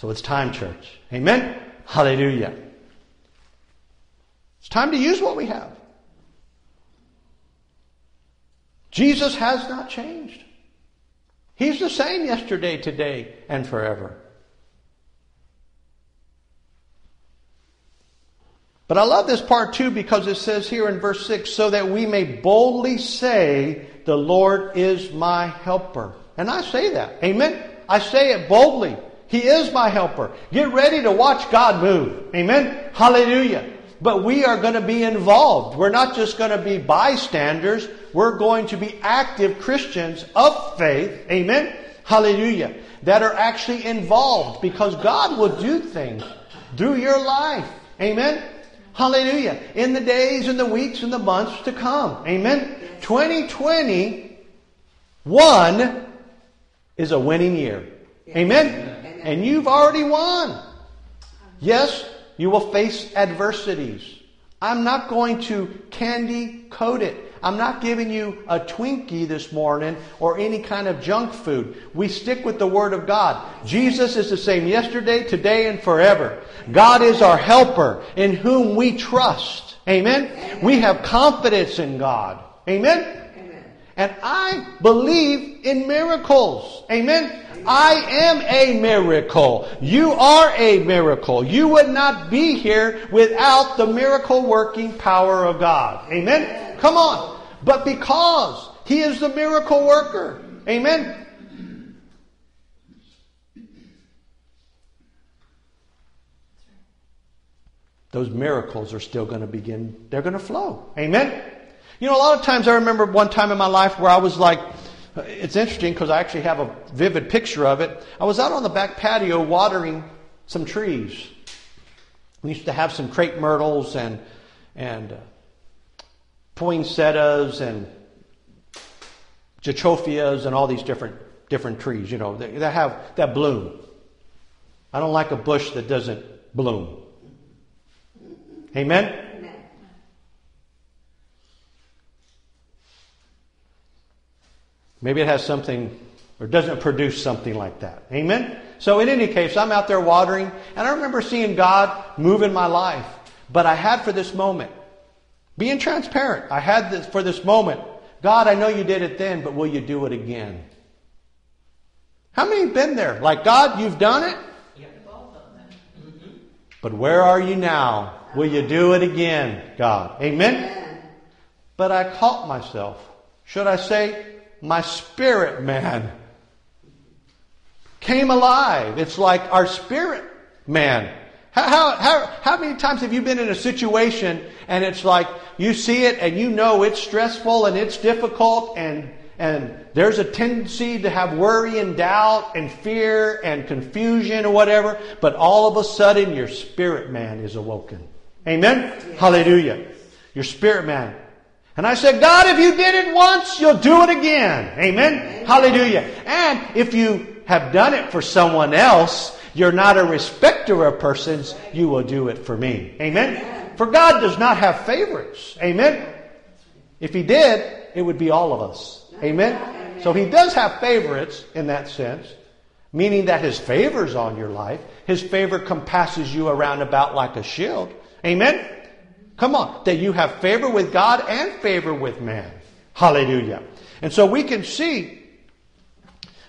So it's time, church. Amen? Hallelujah. Time to use what we have. Jesus has not changed. He's the same yesterday, today, and forever. But I love this part too because it says here in verse 6 so that we may boldly say, The Lord is my helper. And I say that. Amen? I say it boldly. He is my helper. Get ready to watch God move. Amen? Hallelujah. But we are going to be involved. We're not just going to be bystanders. We're going to be active Christians of faith. Amen? Hallelujah. That are actually involved because God will do things through your life. Amen? Hallelujah. In the days and the weeks and the months to come. Amen? 2021 is a winning year. Amen? And you've already won. Yes, you will face adversities. I'm not going to candy coat it. I'm not giving you a Twinkie this morning or any kind of junk food. We stick with the Word of God. Jesus is the same yesterday, today, and forever. God is our helper in whom we trust. Amen? We have confidence in God. Amen? And I believe in miracles. Amen? I am a miracle. You are a miracle. You would not be here without the miracle working power of God. Amen? Come on. But because He is the miracle worker. Amen? Those miracles are still going to begin, they're going to flow. Amen? You know, a lot of times I remember one time in my life where I was like, it's interesting because I actually have a vivid picture of it. I was out on the back patio watering some trees. We used to have some crepe myrtles and and uh, poinsettias and jatrophias and all these different different trees. You know, that, that have that bloom. I don't like a bush that doesn't bloom. Amen. Maybe it has something or doesn't produce something like that. Amen? So, in any case, I'm out there watering, and I remember seeing God move in my life. But I had for this moment, being transparent, I had this for this moment. God, I know you did it then, but will you do it again? How many have been there? Like, God, you've done it? Mm-hmm. But where are you now? Will you do it again, God? Amen? But I caught myself. Should I say, my spirit man came alive. It's like our spirit man. How, how, how, how many times have you been in a situation and it's like you see it and you know it's stressful and it's difficult and, and there's a tendency to have worry and doubt and fear and confusion or whatever, but all of a sudden your spirit man is awoken. Amen? Yes. Hallelujah. Your spirit man and I said, God, if you did it once, you'll do it again. Amen? Amen? Hallelujah. And if you have done it for someone else, you're not a respecter of persons, you will do it for me. Amen? Amen? For God does not have favorites. Amen? If He did, it would be all of us. Amen? Amen? So He does have favorites in that sense. meaning that His favor's on your life. His favor compasses you around about like a shield. Amen? Come on. That you have favor with God and favor with man. Hallelujah. And so we can see,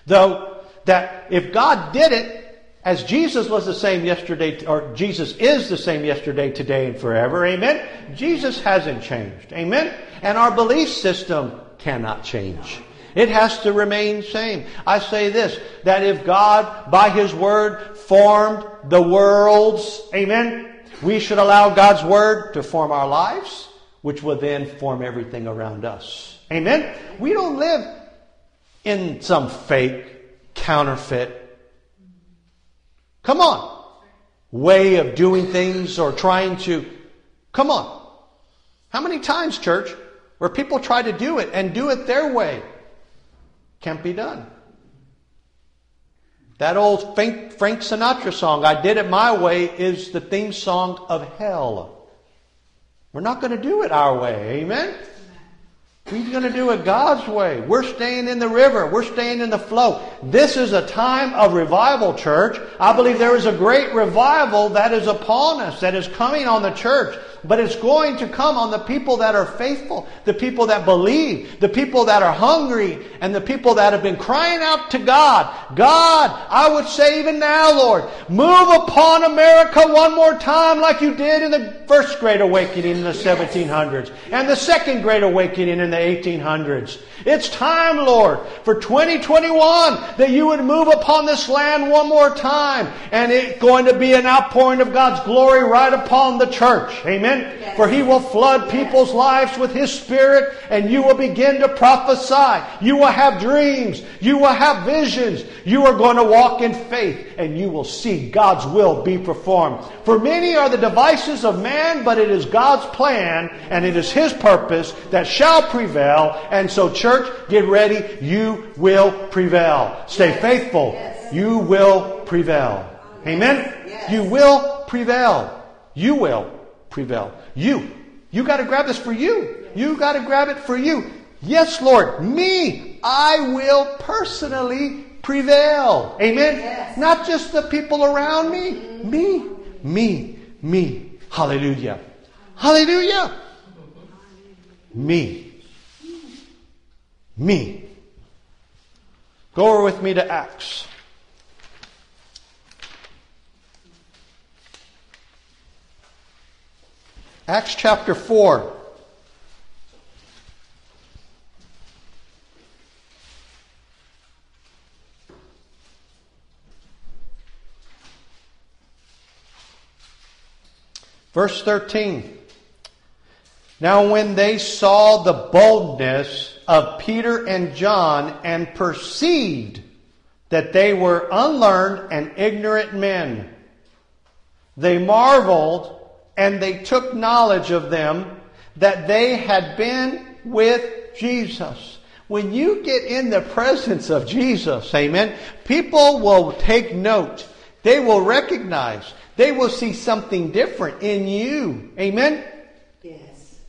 though, that if God did it, as Jesus was the same yesterday, or Jesus is the same yesterday, today, and forever, amen? Jesus hasn't changed, amen? And our belief system cannot change. It has to remain same. I say this, that if God, by His Word, formed the worlds, amen, we should allow God's Word to form our lives, which will then form everything around us. Amen? We don't live in some fake, counterfeit, come on, way of doing things or trying to, come on. How many times, church, where people try to do it and do it their way, can't be done. That old Frank Sinatra song, I Did It My Way, is the theme song of hell. We're not going to do it our way. Amen? We're going to do it God's way. We're staying in the river. We're staying in the flow. This is a time of revival, church. I believe there is a great revival that is upon us, that is coming on the church. But it's going to come on the people that are faithful, the people that believe, the people that are hungry, and the people that have been crying out to God. God, I would say even now, Lord, move upon America one more time like you did in the first Great Awakening in the 1700s and the second Great Awakening in the 1800s. It's time, Lord, for 2021 that you would move upon this land one more time and it's going to be an outpouring of God's glory right upon the church. Amen. Yes. For he will flood people's yes. lives with his spirit and you will begin to prophesy. You will have dreams. You will have visions. You are going to walk in faith and you will see God's will be performed. For many are the devices of man, but it is God's plan and it is his purpose that shall prevail. And so church, get ready. You will prevail. Stay yes. faithful. You will prevail. Amen? You will prevail. You will prevail. You. You got to grab this for you. You got to grab it for you. Yes, Lord. Me. I will personally prevail. Amen. Yes. Not just the people around me. Me. Me. Me. Hallelujah. Hallelujah. Me. Me. Go over with me to Acts. Acts chapter 4. Verse 13. Now, when they saw the boldness of Peter and John and perceived that they were unlearned and ignorant men, they marveled and they took knowledge of them that they had been with Jesus. When you get in the presence of Jesus, amen, people will take note. They will recognize. They will see something different in you. Amen? Yes.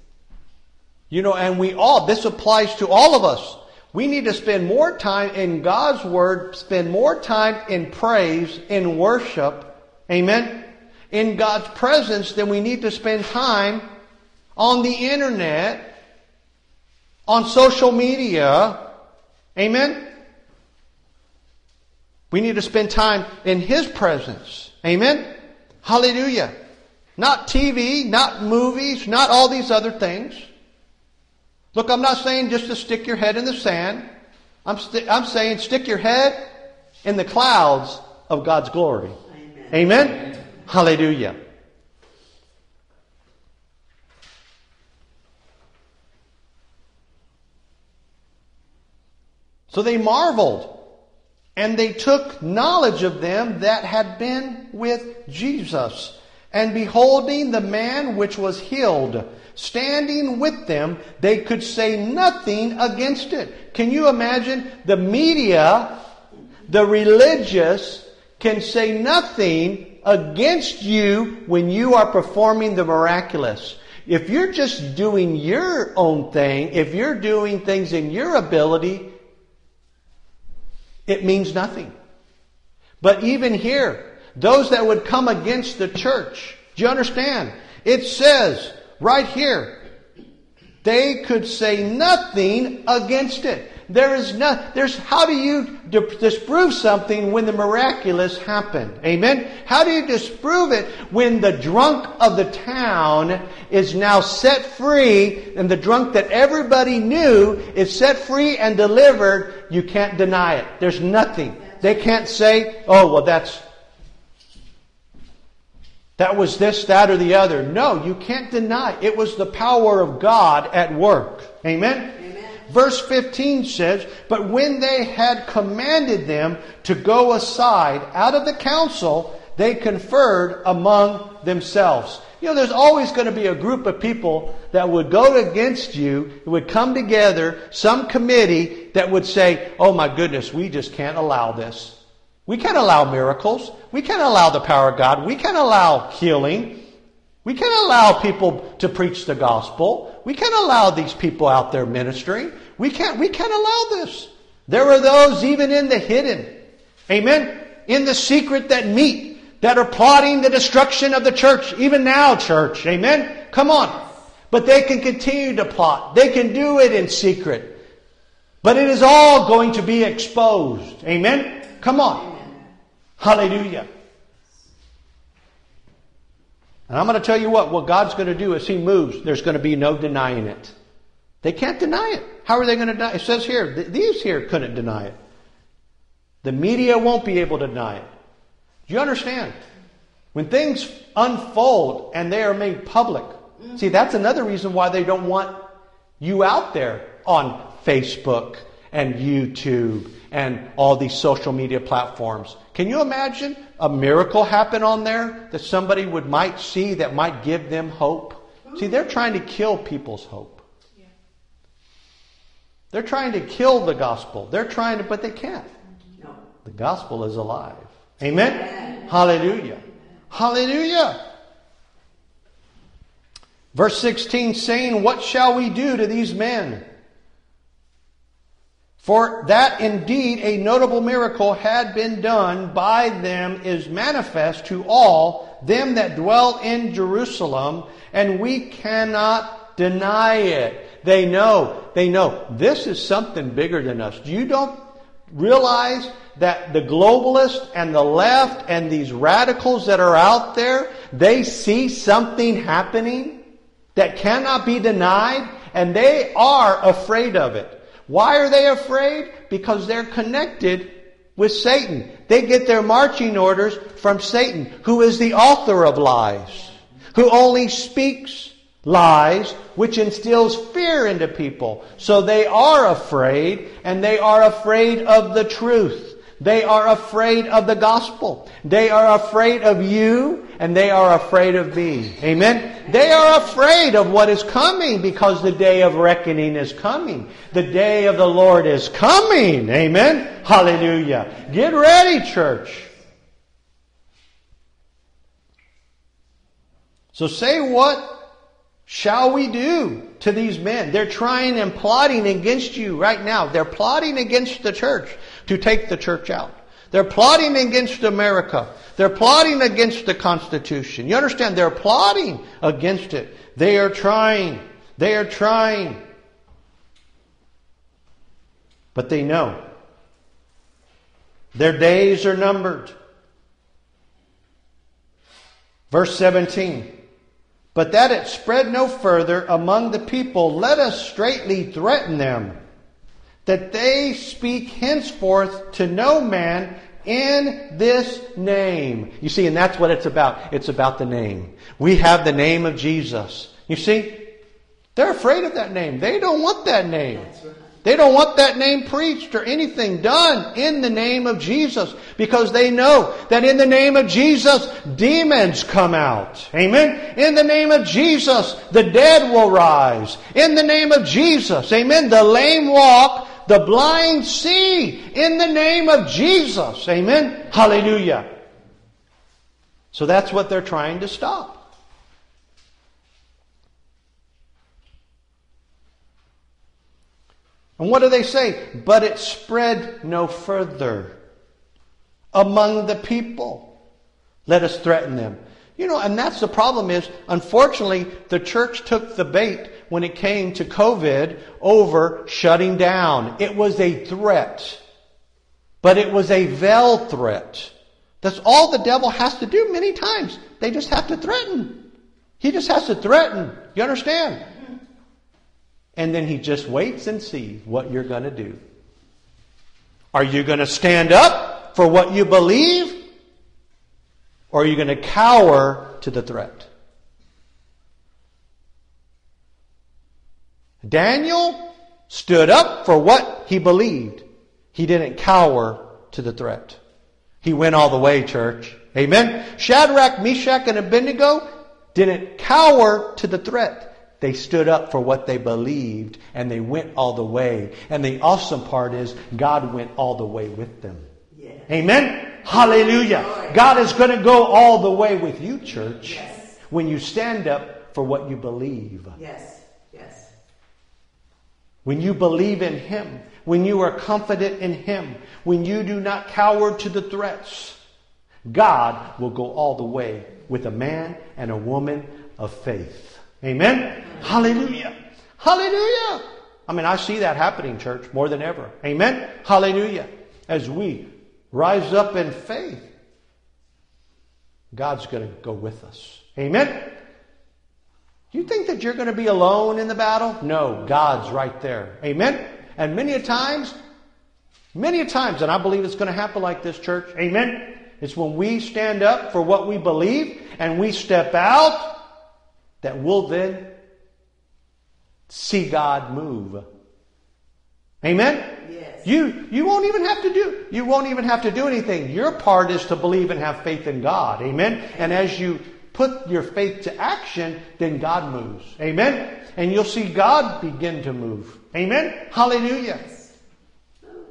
You know, and we all, this applies to all of us. We need to spend more time in God's Word, spend more time in praise, in worship. Amen? In God's presence, then we need to spend time on the internet, on social media. Amen? We need to spend time in His presence. Amen? Hallelujah. Not TV, not movies, not all these other things. Look, I'm not saying just to stick your head in the sand. I'm, st- I'm saying stick your head in the clouds of God's glory. Amen? Amen? Hallelujah. So they marveled, and they took knowledge of them that had been with Jesus. And beholding the man which was healed, standing with them, they could say nothing against it. Can you imagine the media, the religious, can say nothing against you when you are performing the miraculous. If you're just doing your own thing, if you're doing things in your ability, it means nothing. But even here, those that would come against the church, do you understand? It says right here, they could say nothing against it. There is no, there's, how do you disprove something when the miraculous happened? Amen? How do you disprove it when the drunk of the town is now set free and the drunk that everybody knew is set free and delivered? You can't deny it. There's nothing. They can't say, oh, well, that's, that was this, that, or the other. No, you can't deny. It was the power of God at work. Amen? Verse 15 says, But when they had commanded them to go aside out of the council, they conferred among themselves. You know, there's always going to be a group of people that would go against you, would come together, some committee that would say, Oh my goodness, we just can't allow this. We can't allow miracles. We can't allow the power of God. We can't allow healing. We can't allow people to preach the gospel. We can't allow these people out there ministering. We can't, we can't allow this. There are those even in the hidden, amen, in the secret that meet, that are plotting the destruction of the church, even now, church, amen? Come on. But they can continue to plot. They can do it in secret. But it is all going to be exposed. Amen? Come on. Hallelujah. And I'm going to tell you what, what God's going to do as He moves, there's going to be no denying it. They can't deny it. How are they going to deny it? It says here, these here couldn't deny it. The media won't be able to deny it. Do you understand? When things unfold and they are made public, see, that's another reason why they don't want you out there on Facebook and YouTube and all these social media platforms. Can you imagine a miracle happen on there that somebody would might see that might give them hope? See, they're trying to kill people's hope. They're trying to kill the gospel. They're trying to, but they can't. No. The gospel is alive. Amen? Amen. Hallelujah. Hallelujah. Verse 16 saying, What shall we do to these men? For that indeed a notable miracle had been done by them is manifest to all them that dwell in Jerusalem, and we cannot deny it. They know, they know this is something bigger than us. You don't realize that the globalists and the left and these radicals that are out there, they see something happening that cannot be denied and they are afraid of it. Why are they afraid? Because they're connected with Satan. They get their marching orders from Satan, who is the author of lies, who only speaks lies, which instills fear into people. So they are afraid, and they are afraid of the truth. They are afraid of the gospel. They are afraid of you, and they are afraid of me. Amen? They are afraid of what is coming because the day of reckoning is coming. The day of the Lord is coming. Amen? Hallelujah. Get ready, church. So say what shall we do to these men? They're trying and plotting against you right now. They're plotting against the church to take the church out. They're plotting against America. They're plotting against the Constitution. You understand? They're plotting against it. They are trying. They are trying. But they know. Their days are numbered. Verse 17. But that it spread no further among the people, let us straightly threaten them, that they speak henceforth to no man in this name. You see, and that's what it's about. It's about the name. We have the name of Jesus. You see, they're afraid of that name. They don't want that name. They don't want that name preached or anything done in the name of Jesus because they know that in the name of Jesus, demons come out. Amen. In the name of Jesus, the dead will rise. In the name of Jesus, amen, the lame walk, the blind see. In the name of Jesus, amen. Hallelujah. So that's what they're trying to stop. And what do they say? But it spread no further among the people. Let us threaten them. You know, and that's the problem is, unfortunately, the church took the bait when it came to COVID over shutting down. It was a threat. But it was a veiled threat. That's all the devil has to do many times. They just have to threaten. He just has to threaten. You understand? And then he just waits and sees what you're going to do. Are you going to stand up for what you believe? Or are you going to cower to the threat? Daniel stood up for what he believed. He didn't cower to the threat. He went all the way, church. Amen. Shadrach, Meshach, and Abednego didn't cower to the threat. They stood up for what they believed and they went all the way. And the awesome part is God went all the way with them. Amen. Hallelujah. God is going to go all the way with you, church, Yes. when you stand up for what you believe. Yes. Yes. When you believe in Him, when you are confident in Him, when you do not cower to the threats, God will go all the way with a man and a woman of faith. Amen? Hallelujah. Hallelujah. I mean, I see that happening, church, more than ever. Amen? Hallelujah. As we rise up in faith, God's going to go with us. Amen? You think that you're going to be alone in the battle? No, God's right there. Amen? And many a times, many a times, and I believe it's going to happen like this, church. Amen? It's when we stand up for what we believe and we step out that we'll then see God move. Amen? Yes. You, you won't even have to do, you won't even have to do anything. Your part is to believe and have faith in God. Amen? And as you put your faith to action, then God moves. Amen? And you'll see God begin to move. Amen? Hallelujah.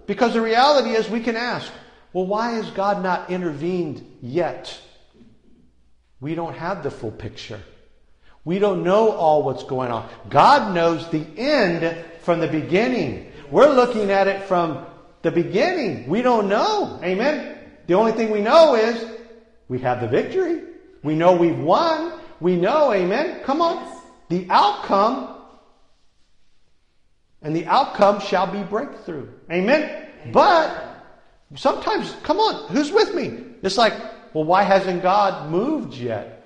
Because the reality is we can ask, well, why has God not intervened yet? We don't have the full picture. We don't know all what's going on. God knows the end from the beginning. We're looking at it from the beginning. We don't know. Amen. The only thing we know is we have the victory. We know we've won. We know, amen. Come on. The outcome and the outcome shall be breakthrough. Amen. But sometimes, come on, who's with me? It's like, well, why hasn't God moved yet?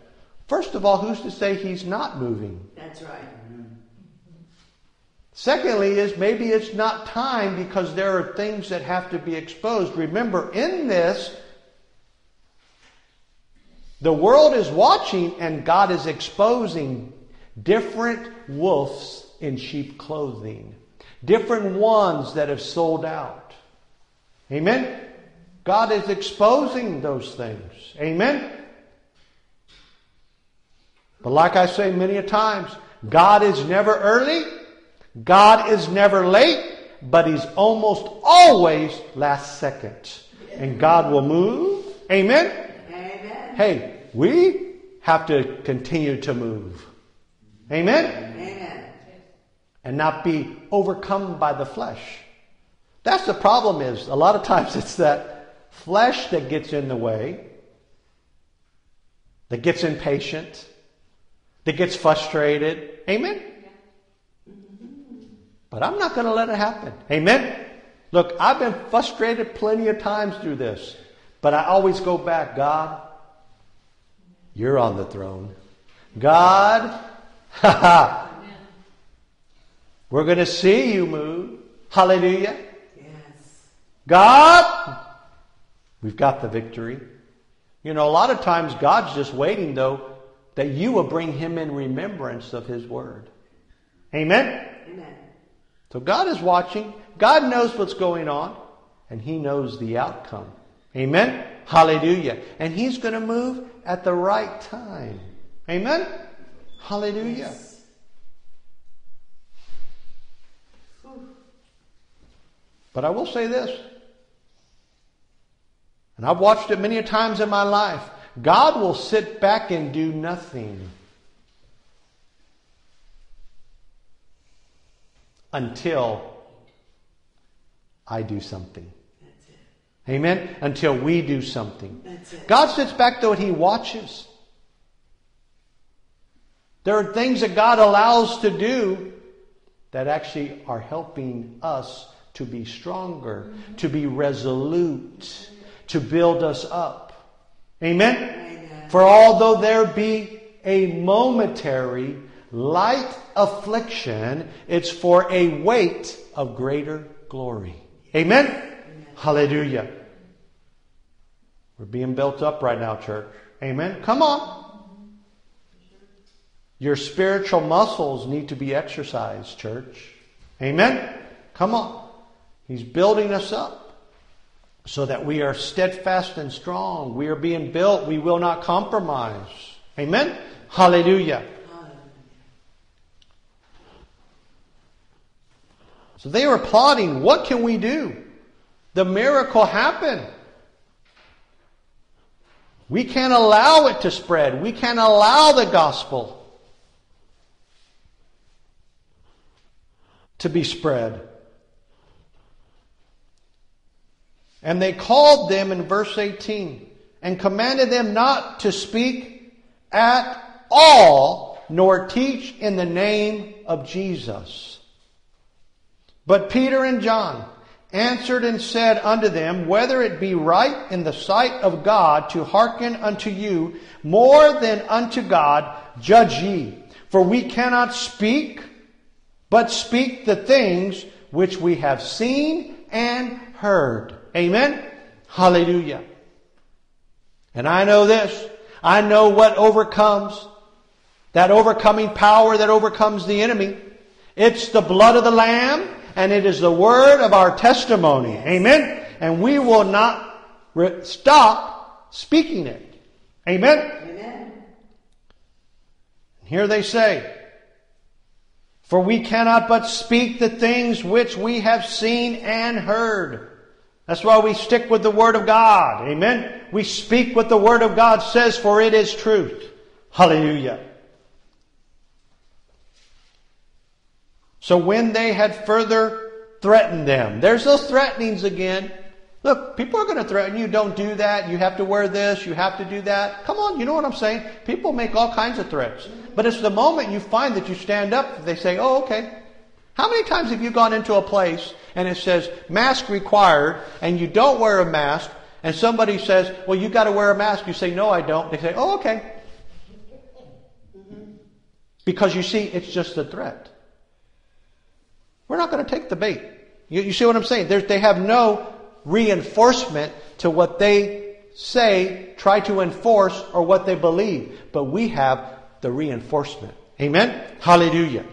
First of all, who's to say he's not moving? That's right. Mm-hmm. Secondly, is maybe it's not time because there are things that have to be exposed. Remember, in this, the world is watching and God is exposing different wolves in sheep clothing, different ones that have sold out. Amen? God is exposing those things. Amen? But like I say many a times, God is never early, God is never late, but He's almost always last second. And God will move. Amen? Amen. Hey, we have to continue to move. Amen? Amen. And not be overcome by the flesh. That's the problem is, a lot of times it's that flesh that gets in the way, that gets impatient, that gets frustrated. Amen? But I'm not going to let it happen. Amen? Look, I've been frustrated plenty of times through this, but I always go back, God, you're on the throne. God, ha ha, we're going to see you move. Hallelujah. Yes. God, we've got the victory. You know, a lot of times God's just waiting, though, that you will bring him in remembrance of his word. Amen? Amen. So God is watching. God knows what's going on, and he knows the outcome. Amen? Hallelujah. And he's going to move at the right time. Amen? Hallelujah. Yes. But I will say this, and I've watched it many times in my life. God will sit back and do nothing until I do something. Amen? Until we do something. God sits back though and He watches. There are things that God allows to do that actually are helping us to be stronger, to be resolute, to build us up. Amen? Amen. For although there be a momentary light affliction, it's for a weight of greater glory. Amen? Hallelujah. We're being built up right now, church. Amen? Come on. Your spiritual muscles need to be exercised, church. Amen? Come on. He's building us up so that we are steadfast and strong. We are being built. We will not compromise. Amen? Hallelujah. So they were plotting, what can we do? The miracle happened. We can't allow it to spread. We can't allow the gospel to be spread. And they called them in verse 18 and commanded them not to speak at all, nor teach in the name of Jesus. But Peter and John answered and said unto them, Whether it be right in the sight of God to hearken unto you more than unto God, judge ye. For we cannot speak, but speak the things which we have seen and heard. Amen? Hallelujah. And I know this. I know what overcomes that overcoming power that overcomes the enemy. It's the blood of the Lamb and it is the word of our testimony. Amen? And we will not re- stop speaking it. Amen? Amen. Here they say, For we cannot but speak the things which we have seen and heard. That's why we stick with the Word of God. Amen? We speak what the Word of God says, for it is truth. Hallelujah. So when they had further threatened them, there's those threatenings again. Look, people are going to threaten you. Don't do that. You have to wear this. You have to do that. Come on, you know what I'm saying? People make all kinds of threats. But it's the moment you find that you stand up, they say, oh, okay. How many times have you gone into a place and it says mask required and you don't wear a mask and somebody says, well, you got to wear a mask. You say, no, I don't. They say, oh, okay. Because you see, it's just a threat. We're not going to take the bait. You, you see what I'm saying? There's, they have no reinforcement to what they say, try to enforce, or what they believe. But we have the reinforcement. Amen? Hallelujah.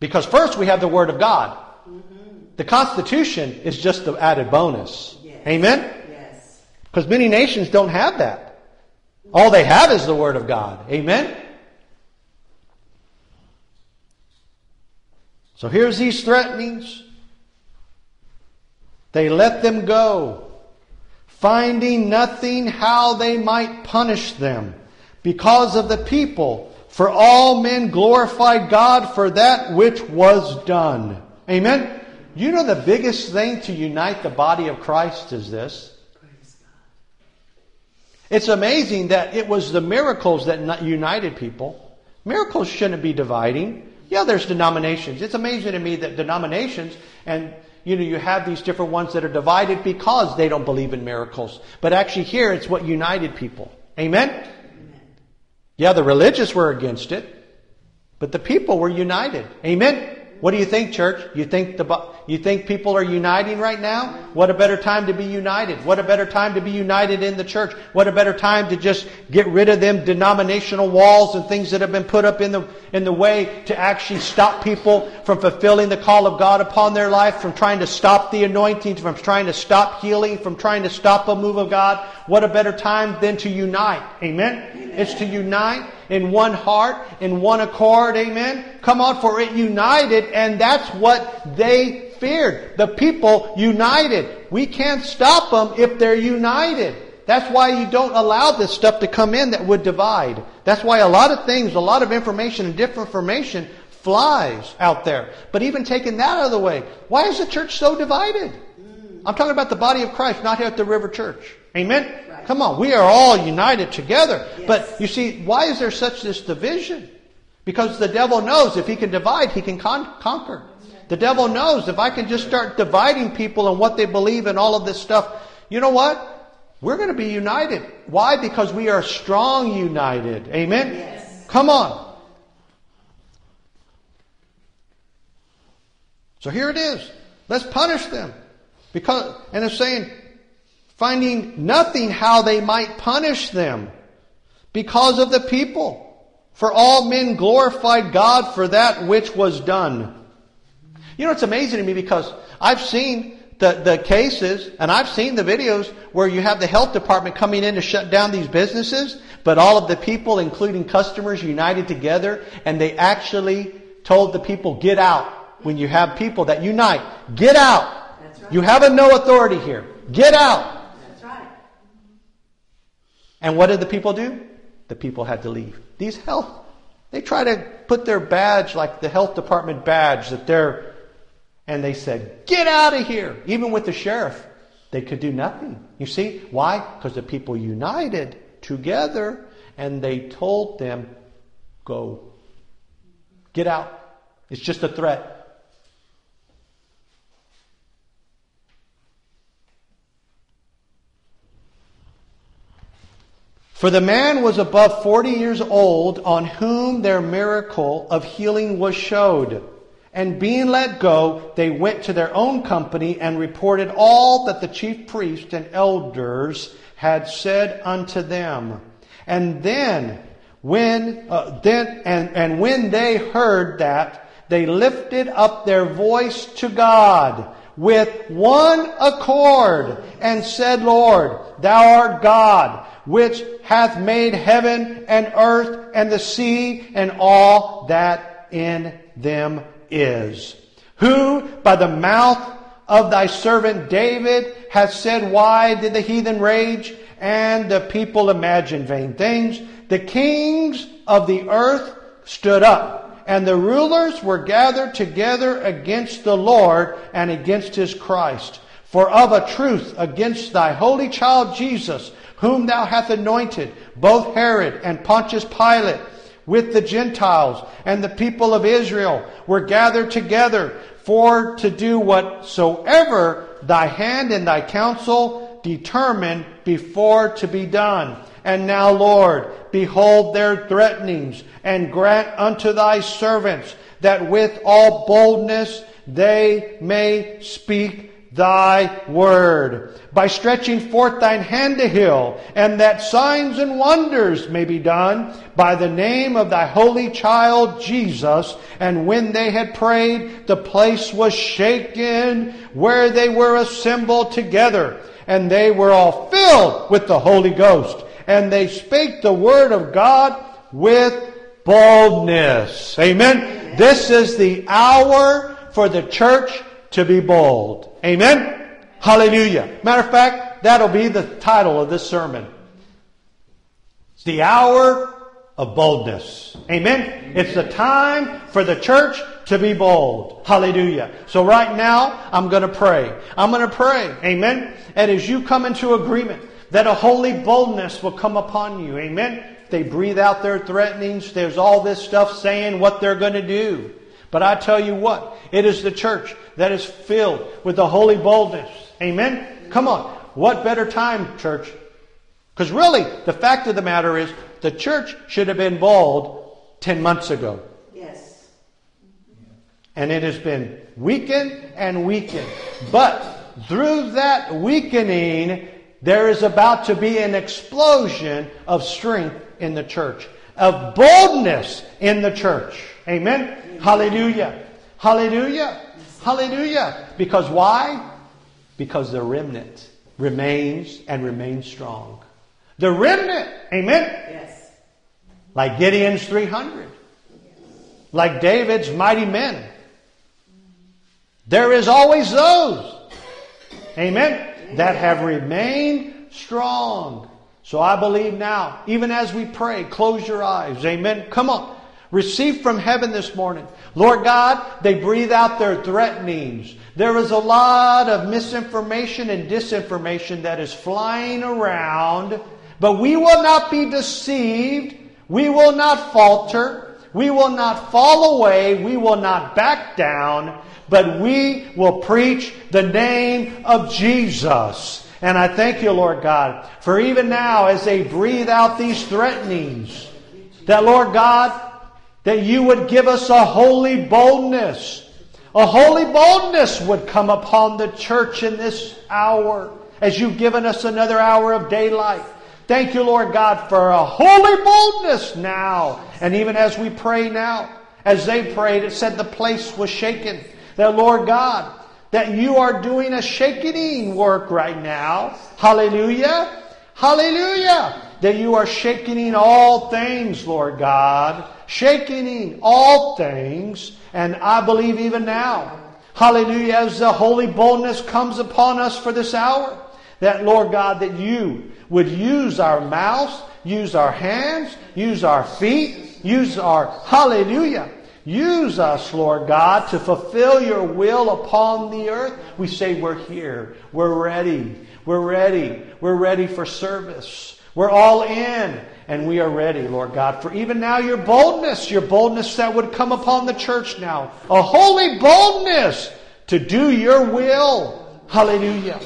Because first we have the Word of God. The Constitution is just the added bonus. Yes. Amen? Yes. Because many nations don't have that. All they have is the Word of God. Amen? So here's these threatenings. They let them go, finding nothing how they might punish them because of the people. For all men glorified God for that which was done. Amen? You know the biggest thing to unite the body of Christ is this. It's amazing that it was the miracles that united people. Miracles shouldn't be dividing. Yeah, there's denominations. It's amazing to me that denominations and you know you have these different ones that are divided because they don't believe in miracles. But actually here it's what united people. Amen? Yeah, the religious were against it, but the people were united. Amen. What do you think, church? You think the you think people are uniting right now? What a better time to be united. What a better time to be united in the church. What a better time to just get rid of them denominational walls and things that have been put up in the in the way to actually stop people from fulfilling the call of God upon their life, from trying to stop the anointing, from trying to stop healing, from trying to stop a move of God. What a better time than to unite. Amen. It's to unite in one heart, in one accord. Amen. Come on, for it united, and that's what they feared. The people united. We can't stop them if they're united. That's why you don't allow this stuff to come in that would divide. That's why a lot of things, a lot of information and different information flies out there. But even taking that out of the way, why is the church so divided? I'm talking about the body of Christ, not here at the River Church. Amen? Right. Come on, we are all united together. Yes. But you see, why is there such this division? Because the devil knows if he can divide, he can con- conquer. The devil knows if I can just start dividing people and what they believe and all of this stuff, you know what? We're going to be united. Why? Because we are strong united. Amen? Yes. Come on. So here it is. Let's punish them. Because and it's saying finding nothing how they might punish them because of the people. For all men glorified God for that which was done. You know, it's amazing to me because I've seen the, the cases and I've seen the videos where you have the health department coming in to shut down these businesses, but all of the people, including customers, united together and they actually told the people, get out. When you have people that unite, get out. Right. You have a no authority here. Get out. And what did the people do? The people had to leave. These health, they try to put their badge, like the health department badge, that they're, and they said, get out of here. Even with the sheriff, they could do nothing. You see? Why? Because the people united together and they told them, go. Get out. It's just a threat. For the man was above 40 years old on whom their miracle of healing was showed. And being let go, they went to their own company and reported all that the chief priests and elders had said unto them. And then, when, uh, then, and, and when they heard that, they lifted up their voice to God with one accord and said, Lord, thou art God, which hath made heaven and earth and the sea and all that in them is. Who by the mouth of thy servant David hath said, Why did the heathen rage and the people imagine vain things? The kings of the earth stood up and the rulers were gathered together against the Lord and against his Christ. For of a truth against thy holy child Jesus, whom thou hast anointed, both Herod and Pontius Pilate, with the Gentiles and the people of Israel, were gathered together for to do whatsoever thy hand and thy counsel determined before to be done. And now, Lord, behold their threatenings, and grant unto thy servants that with all boldness they may speak thy word. By stretching forth thine hand to heal, and that signs and wonders may be done by the name of thy holy child Jesus. And when they had prayed, the place was shaken where they were assembled together. And they were all filled with the Holy Ghost and they spake the word of God with boldness. Amen. This is the hour for the church to be bold. Amen. Hallelujah. Matter of fact, that'll be the title of this sermon. It's the hour of boldness. Amen. It's the time for the church to be bold. Hallelujah. So right now, I'm going to pray. I'm going to pray. Amen. And as you come into agreement, that a holy boldness will come upon you. Amen. They breathe out their threatenings. There's all this stuff saying what they're going to do. But I tell you what, it is the church that is filled with the holy boldness. Amen. Come on. What better time, church? Because really, the fact of the matter is, the church should have been bold 10 months ago. Yes. And it has been weakened and weakened. But through that weakening, there is about to be an explosion of strength in the church, of boldness in the church. Amen? Hallelujah. Hallelujah. Hallelujah. Because why? Because the remnant remains and remains strong. The remnant, amen? Yes. Like Gideon's 300. Like David's mighty men. There is always those, amen, that have remained strong. So I believe now, even as we pray, close your eyes, amen. Come on. Receive from heaven this morning. Lord God, they breathe out their threatenings. There is a lot of misinformation and disinformation that is flying around, but we will not be deceived. We will not falter. We will not fall away. We will not back down, but we will preach the name of Jesus. And I thank you, Lord God, for even now as they breathe out these threatenings, that, Lord God, that you would give us a holy boldness. A holy boldness would come upon the church in this hour as you've given us another hour of daylight. Thank you, Lord God, for a holy boldness now. And even as we pray now, as they prayed, it said the place was shaken. That, Lord God, that you are doing a shaking work right now. Hallelujah. Hallelujah. That you are shaking all things, Lord God. Shaking all things. And I believe even now, hallelujah, as the holy boldness comes upon us for this hour, that, Lord God, that you would use our mouths, use our hands, use our feet, use our, hallelujah, Use us, Lord God, to fulfill your will upon the earth. We say we're here. We're ready. We're ready. We're ready for service. We're all in. And we are ready, Lord God, for even now your boldness, your boldness that would come upon the church now. A holy boldness to do your will. Hallelujah.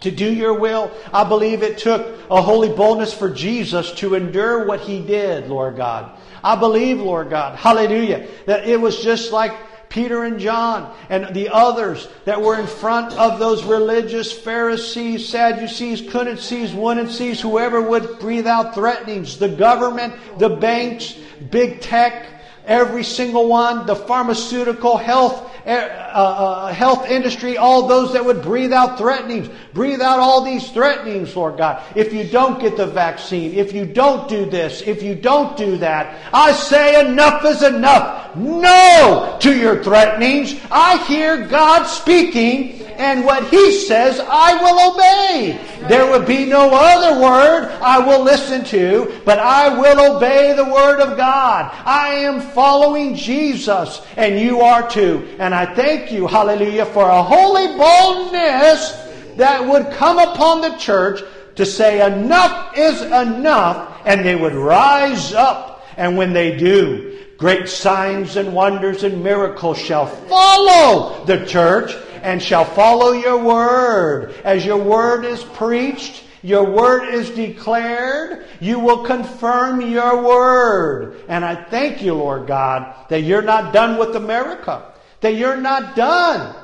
To do your will. I believe it took a holy boldness for Jesus to endure what he did, Lord God. I believe, Lord God, hallelujah, that it was just like Peter and John and the others that were in front of those religious Pharisees, Sadducees, couldn't seize, wouldn't seize, whoever would breathe out threatenings, the government, the banks, big tech, every single one, the pharmaceutical, health, uh, uh, health industry, all those that would breathe out threatenings. Breathe out all these threatenings, Lord God. If you don't get the vaccine, if you don't do this, if you don't do that, I say enough is enough. No to your threatenings. I hear God speaking and what He says I will obey. There will be no other word I will listen to, but I will obey the word of God. I am following Jesus, and you are too. And I thank you, hallelujah, for a holy boldness that would come upon the church to say enough is enough, and they would rise up. And when they do, great signs and wonders and miracles shall follow the church and shall follow your word. As your word is preached, your word is declared, you will confirm your word. And I thank you, Lord God, that you're not done with America, that you're not done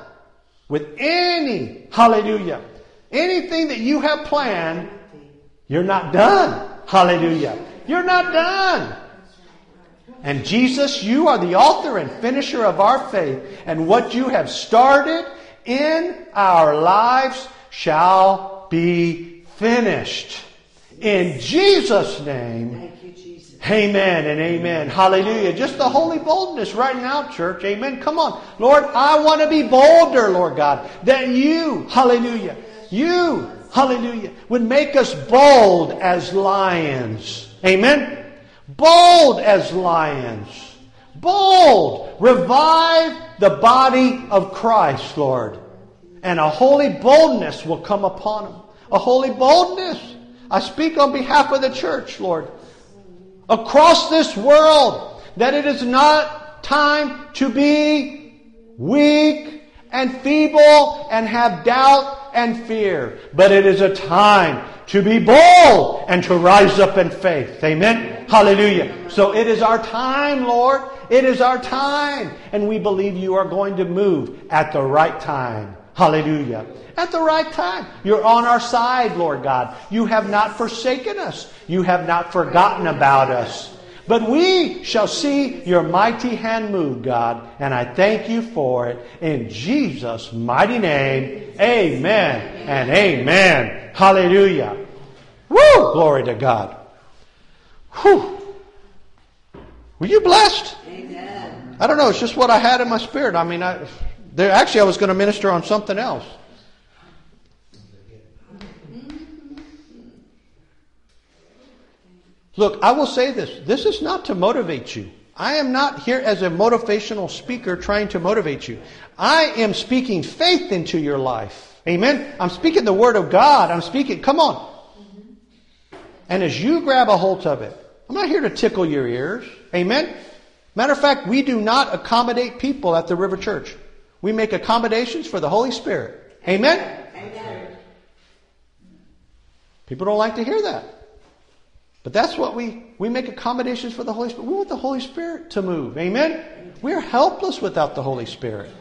with any, hallelujah, anything that you have planned, you're not done. Hallelujah. You're not done. And Jesus, you are the author and finisher of our faith. And what you have started in our lives shall be finished. In Jesus' name. You, Jesus. Amen and amen. Hallelujah. Just the holy boldness right now, church. Amen. Come on. Lord, I want to be bolder, Lord God, that you, hallelujah, you, hallelujah, would make us bold as lions. Amen. Bold as lions. Bold. Revive the body of Christ, Lord. And a holy boldness will come upon them. A holy boldness. I speak on behalf of the church, Lord. Across this world, that it is not time to be weak and feeble and have doubt and fear, but it is a time to be bold and to rise up in faith. Amen. Hallelujah. So it is our time, Lord. It is our time. And we believe you are going to move at the right time. Hallelujah. At the right time. You're on our side, Lord God. You have not forsaken us. You have not forgotten about us. But we shall see your mighty hand move, God, and I thank you for it. In Jesus' mighty name, amen and amen. Hallelujah. Woo! Glory to God. Whew. Were you blessed? Amen. I don't know. It's just what I had in my spirit. I mean, I, there, actually, I was going to minister on something else. Look, I will say this. This is not to motivate you. I am not here as a motivational speaker trying to motivate you. I am speaking faith into your life. Amen. I'm speaking the word of God. I'm speaking, come on. Mm-hmm. And as you grab a hold of it, I'm not here to tickle your ears. Amen. Matter of fact, we do not accommodate people at the River Church. We make accommodations for the Holy Spirit. Amen. Amen. People don't like to hear that. But that's what we, we make accommodations for the Holy Spirit. We want the Holy Spirit to move. Amen? We're helpless without the Holy Spirit.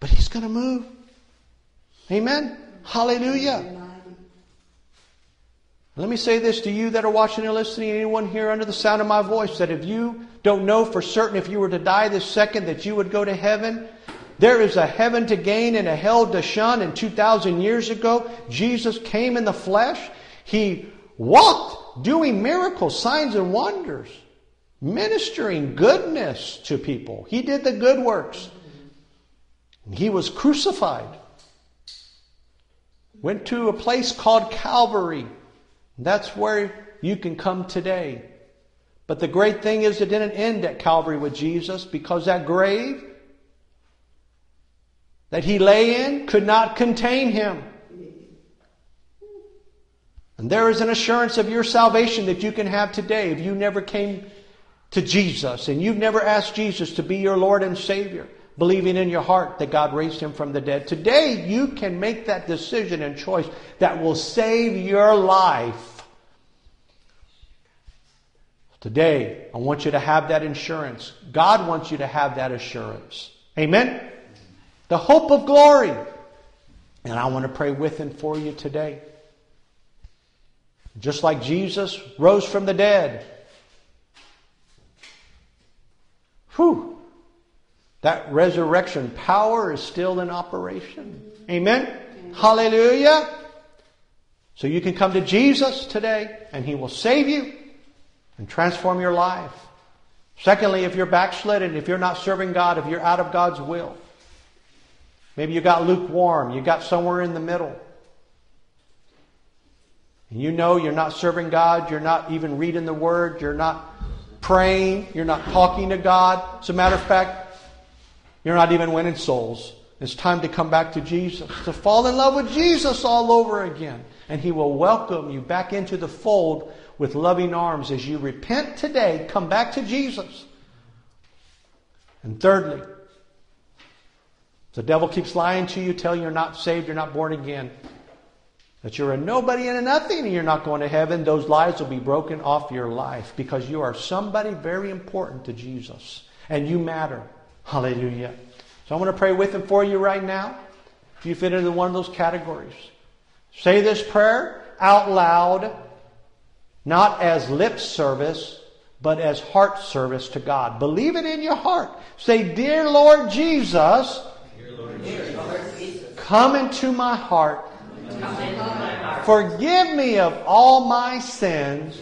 But He's going to move. Amen? Hallelujah. Let me say this to you that are watching and listening, anyone here under the sound of my voice, that if you don't know for certain if you were to die this second that you would go to heaven, there is a heaven to gain and a hell to shun. And 2,000 years ago, Jesus came in the flesh. He walked doing miracles, signs, and wonders, ministering goodness to people. He did the good works. He was crucified. Went to a place called Calvary. That's where you can come today. But the great thing is, it didn't end at Calvary with Jesus because that grave that he lay in could not contain him. And there is an assurance of your salvation that you can have today if you never came to Jesus and you've never asked Jesus to be your Lord and Savior, believing in your heart that God raised him from the dead. Today you can make that decision and choice that will save your life. Today, I want you to have that insurance. God wants you to have that assurance. Amen? The hope of glory. And I want to pray with and for you today. Just like Jesus rose from the dead. Whew. That resurrection power is still in operation. Amen? Amen? Hallelujah. So you can come to Jesus today and He will save you and transform your life. Secondly, if you're backslidden, if you're not serving God, if you're out of God's will, maybe you got lukewarm, you got somewhere in the middle. And you know you're not serving God, you're not even reading the Word, you're not praying, you're not talking to God. As a matter of fact, you're not even winning souls. It's time to come back to Jesus, to fall in love with Jesus all over again. And He will welcome you back into the fold with loving arms as you repent today, come back to Jesus. And thirdly, the devil keeps lying to you, telling you you're not saved, you're not born again, that you're a nobody and a nothing and you're not going to heaven, those lies will be broken off your life because you are somebody very important to Jesus and you matter. Hallelujah. So I'm going to pray with and for you right now. If you fit into one of those categories, say this prayer out loud not as lip service, but as heart service to God. Believe it in your heart. Say, Dear Lord Jesus, come into my heart. Forgive me of all my sins.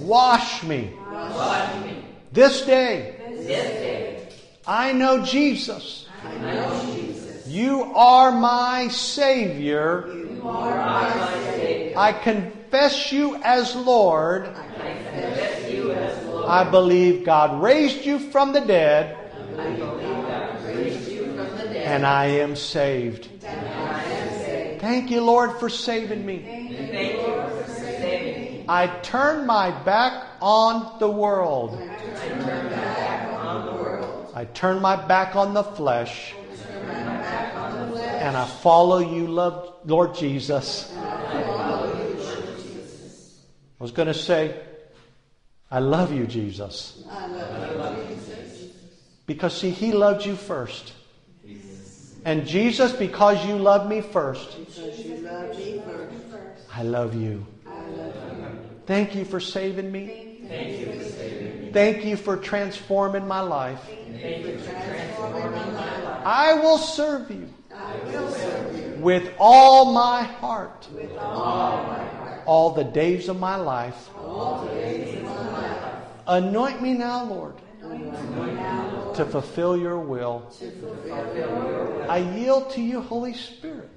Wash me. This day. I know Jesus. I know Jesus. You are my Savior. You are my Savior. I confess confess you as Lord. I, you as Lord. I believe God raised you from the dead. And I am saved. Thank you, Lord, for saving me. I turn my back on the world. I turn my back on the flesh. And I follow you, Lord Jesus. I was going to say, I love you, Jesus. Love you, Jesus. Because, see, He loved you first. And Jesus, because you loved me first, I love you. Thank you for saving me. Thank you for saving me. Thank you for transforming my life. I will serve you. With all my heart. All all the days of my life. Anoint me now, Lord, to fulfill your will. I yield to you, Holy Spirit.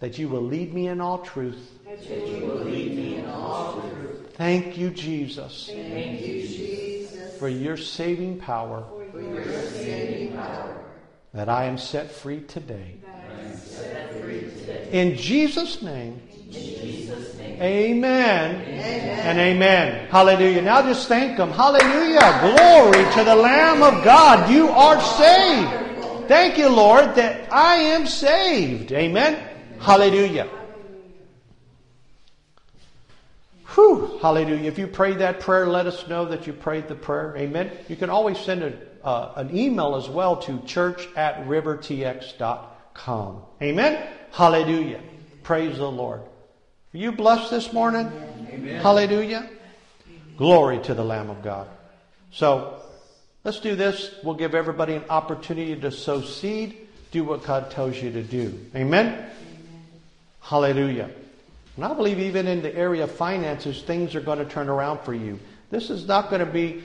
that you will lead me in all truth. Thank you, Jesus. Thank you, Jesus, for your saving power. for your saving power. That I am set free today. In Jesus' name. Amen. And amen. Hallelujah. Now just thank Him. Hallelujah. Glory to the Lamb of God. You are saved. Thank you, Lord, that I am saved. Amen. Hallelujah. Whew, hallelujah. If you prayed that prayer, let us know that you prayed the prayer. Amen. You can always send a, uh, an email as well to church at rivertx.com. Amen. Hallelujah. Praise the Lord. Are you blessed this morning? Amen. Hallelujah. Glory to the Lamb of God. So let's do this. We'll give everybody an opportunity to sow seed. Do what God tells you to do. Amen. Amen. Hallelujah. And I believe even in the area of finances, things are going to turn around for you. This is not going to be,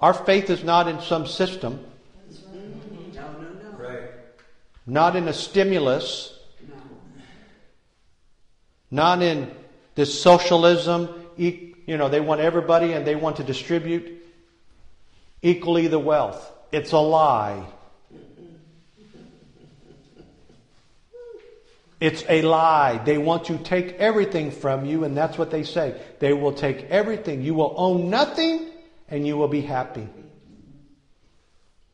our faith is not in some system. No, no, no. Right. Not in a stimulus. No. Not in this socialism. You know, they want everybody and they want to distribute equally the wealth. It's a lie. It's a lie. They want to take everything from you, and that's what they say. They will take everything. You will own nothing, and you will be happy.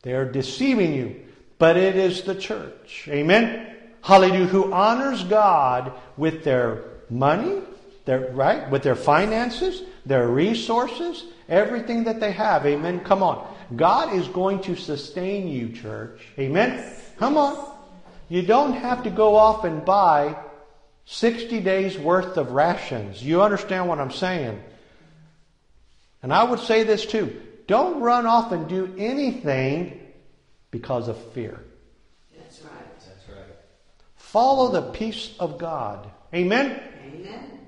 They are deceiving you, but it is the church. Amen? Hallelujah. Who honors God with their money, their, right? With their finances, their resources, everything that they have. Amen? Come on. God is going to sustain you, church. Amen? Come on. You don't have to go off and buy 60 days worth of rations. You understand what I'm saying? And I would say this too. Don't run off and do anything because of fear. That's right. That's right. Follow the peace of God. Amen? Amen.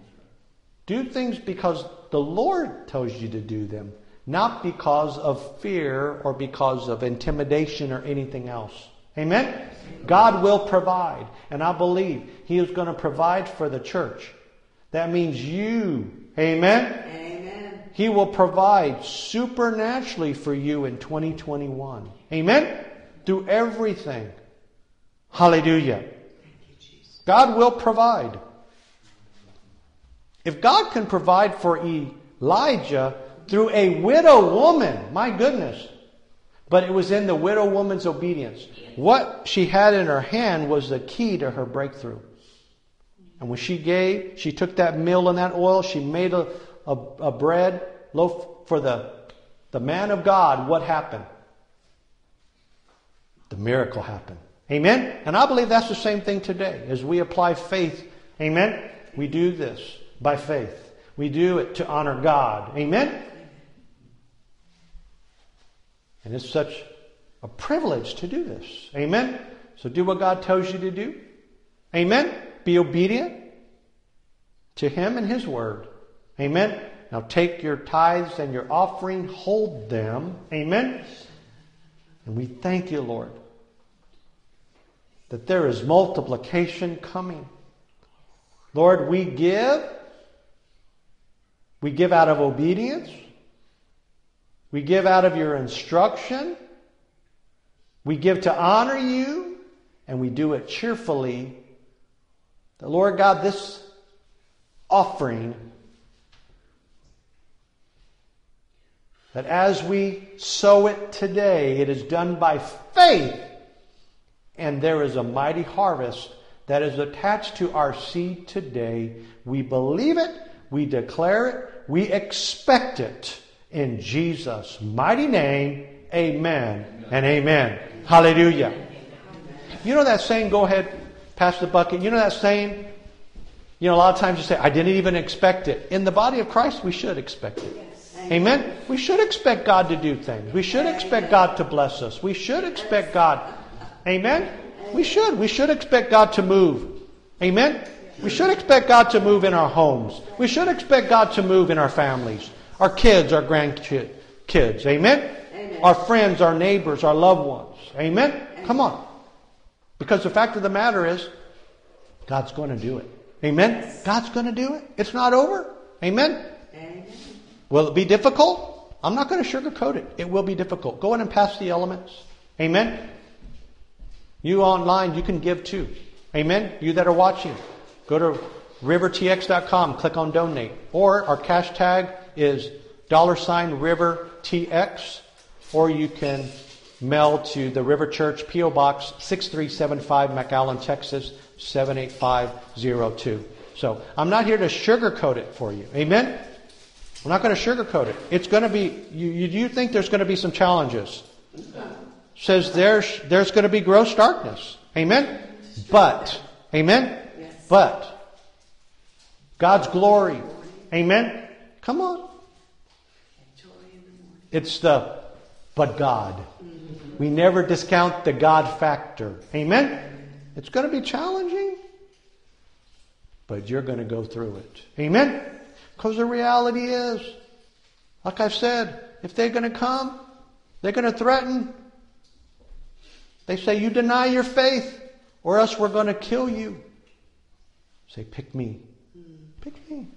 Do things because the Lord tells you to do them, not because of fear or because of intimidation or anything else. Amen? God will provide. And I believe He is going to provide for the church. That means you. Amen? Amen. He will provide supernaturally for you in 2021. Amen? Through everything. Hallelujah. God will provide. If God can provide for Elijah through a widow woman, my goodness. But it was in the widow woman's obedience. What she had in her hand was the key to her breakthrough. And when she gave, she took that meal and that oil, she made a, a, a bread loaf for the, the man of God. What happened? The miracle happened. Amen? And I believe that's the same thing today. As we apply faith, amen? We do this by faith. We do it to honor God. Amen? And it's such a privilege to do this. Amen? So do what God tells you to do. Amen? Be obedient to Him and His Word. Amen? Now take your tithes and your offering, hold them. Amen? And we thank you, Lord, that there is multiplication coming. Lord, we give. We give out of obedience. We give out of your instruction. We give to honor you, and we do it cheerfully. The Lord God, this offering, that as we sow it today, it is done by faith, and there is a mighty harvest that is attached to our seed today. We believe it, we declare it, we expect it. In Jesus' mighty name, amen and amen. Hallelujah. You know that saying, go ahead, pass the bucket. You know that saying? You know, a lot of times you say, I didn't even expect it. In the body of Christ, we should expect it. Amen? We should expect God to do things. We should expect God to bless us. We should expect God. Amen? We should. We should expect God to move. Amen? We should expect God to move in our homes. We should expect God to move in our families our kids, our grandkids. Amen? Amen. Our friends, our neighbors, our loved ones. Amen? Come on. Because the fact of the matter is, God's going to do it. Amen? God's going to do it. It's not over. Amen? Amen. Will it be difficult? I'm not going to sugarcoat it. It will be difficult. Go in and pass the elements. Amen? You online, you can give too. Amen? You that are watching, go to rivertx.com, click on donate. Or our cash tag is dollar sign river TX, or you can mail to the River Church P.O. Box 6375 McAllen, Texas 78502. So I'm not here to sugarcoat it for you. Amen? I'm not going to sugarcoat it. It's going to be, you, you do think there's going to be some challenges. Says there's, there's going to be gross darkness. Amen? But, amen? Yes. But, God's glory. Amen? Come on. Joy in the morning. It's the but God. We never discount the God factor. Amen? It's going to be challenging, but you're going to go through it. Amen? Because the reality is, like I've said, if they're going to come, they're going to threaten. They say, You deny your faith, or else we're going to kill you. Say, Pick me. Pick me.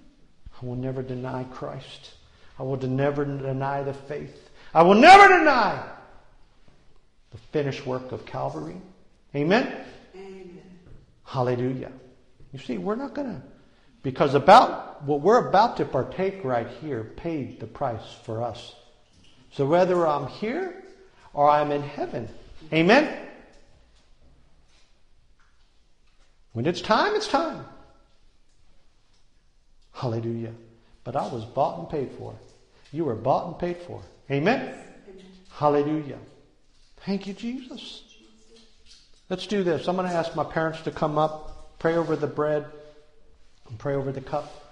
I will never deny Christ. I will never deny the faith. I will never deny the finished work of Calvary. Amen? Amen. Hallelujah. You see, we're not going to, because about what we're about to partake right here paid the price for us. So whether I'm here or I'm in heaven, amen? When it's time, it's time. Hallelujah. But I was bought and paid for. You were bought and paid for. Amen? Hallelujah. Thank you, Jesus. Let's do this. I'm going to ask my parents to come up, pray over the bread, and pray over the cup.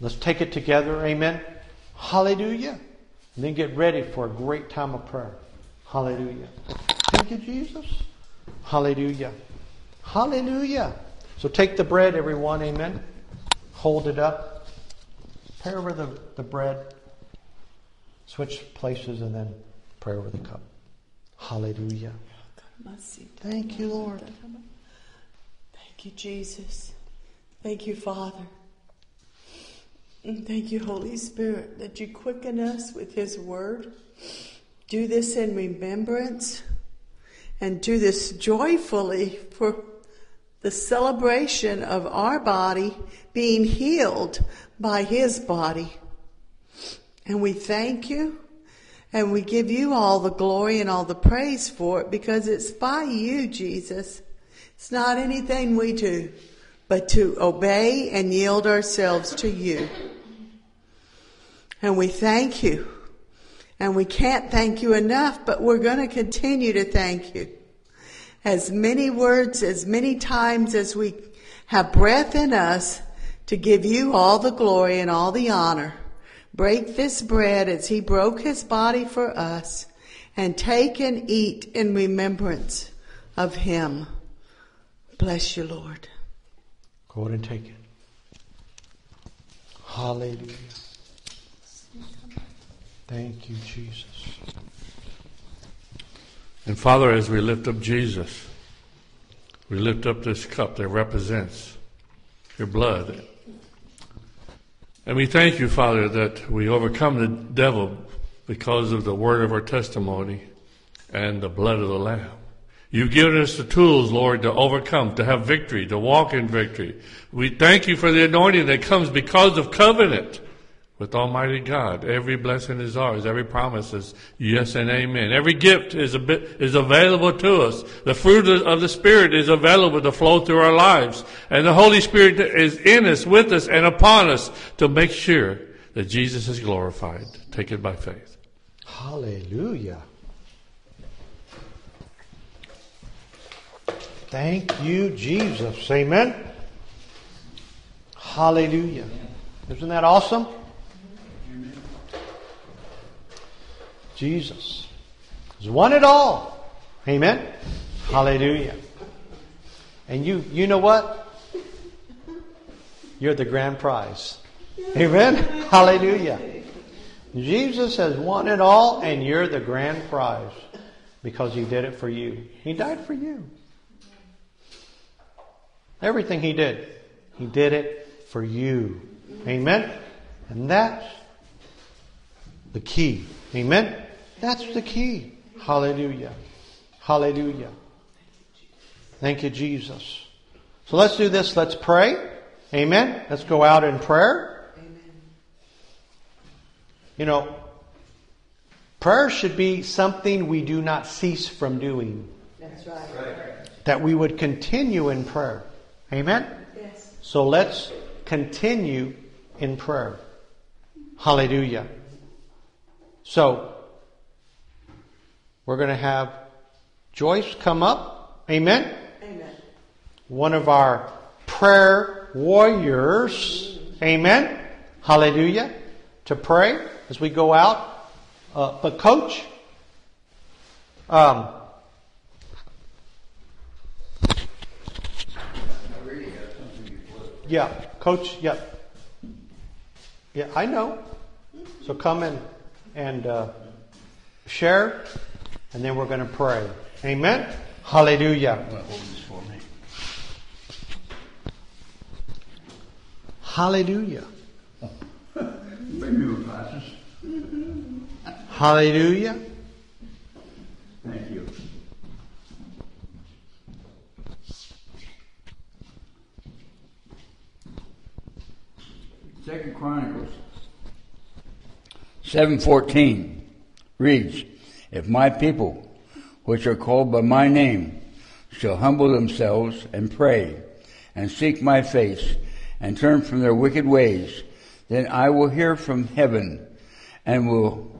Let's take it together. Amen. Hallelujah. And then get ready for a great time of prayer. Hallelujah. Thank you, Jesus. Hallelujah. Hallelujah. So take the bread, everyone. Amen. Hold it up. Pray over the, the bread. Switch places and then pray over the cup. Hallelujah. Thank you, Lord. Thank you, Jesus. Thank you, Father. And thank you, Holy Spirit, that you quicken us with His Word. Do this in remembrance and do this joyfully for the celebration of our body being healed by His body. And we thank you and we give you all the glory and all the praise for it because it's by you, Jesus. It's not anything we do, but to obey and yield ourselves to you. And we thank you. And we can't thank you enough, but we're going to continue to thank you. As many words, as many times as we have breath in us to give you all the glory and all the honor. Break this bread as he broke his body for us and take and eat in remembrance of him. Bless you, Lord. Go ahead and take it. Hallelujah. Thank you, Jesus. And Father, as we lift up Jesus, we lift up this cup that represents your blood. And we thank you, Father, that we overcome the devil because of the word of our testimony and the blood of the Lamb. You've given us the tools, Lord, to overcome, to have victory, to walk in victory. We thank you for the anointing that comes because of covenant with Almighty God. Every blessing is ours. Every promise is yes and amen. Every gift is a bit, is available to us. The fruit of the Spirit is available to flow through our lives. And the Holy Spirit is in us, with us, and upon us to make sure that Jesus is glorified. Take it by faith. Hallelujah. Thank you, Jesus. Amen. Hallelujah. Isn't that awesome? Jesus has won it all. Amen. Hallelujah. And you, you know what? You're the grand prize. Amen. Hallelujah. Jesus has won it all, and you're the grand prize because He did it for you. He died for you. Everything he did, he did it for you. Amen? And that's the key. Amen? That's the key. Hallelujah. Hallelujah. Thank you, Jesus. So let's do this. Let's pray. Amen. Let's go out in prayer. Amen. You know, prayer should be something we do not cease from doing. That's right. That we would continue in prayer. Amen? Yes. So let's continue in prayer. Hallelujah. So, we're going to have Joyce come up. Amen? Amen. One of our prayer warriors. Amen? Hallelujah. To pray as we go out. Uh, but, Coach, um, Yeah, coach, yeah. Yeah, I know. So come in and uh, share, and then we're going to pray. Amen? Hallelujah. Hallelujah. Hallelujah. Thank you. Second Chronicles seven fourteen reads, If my people, which are called by my name, shall humble themselves and pray, and seek my face, and turn from their wicked ways, then I will hear from heaven, and will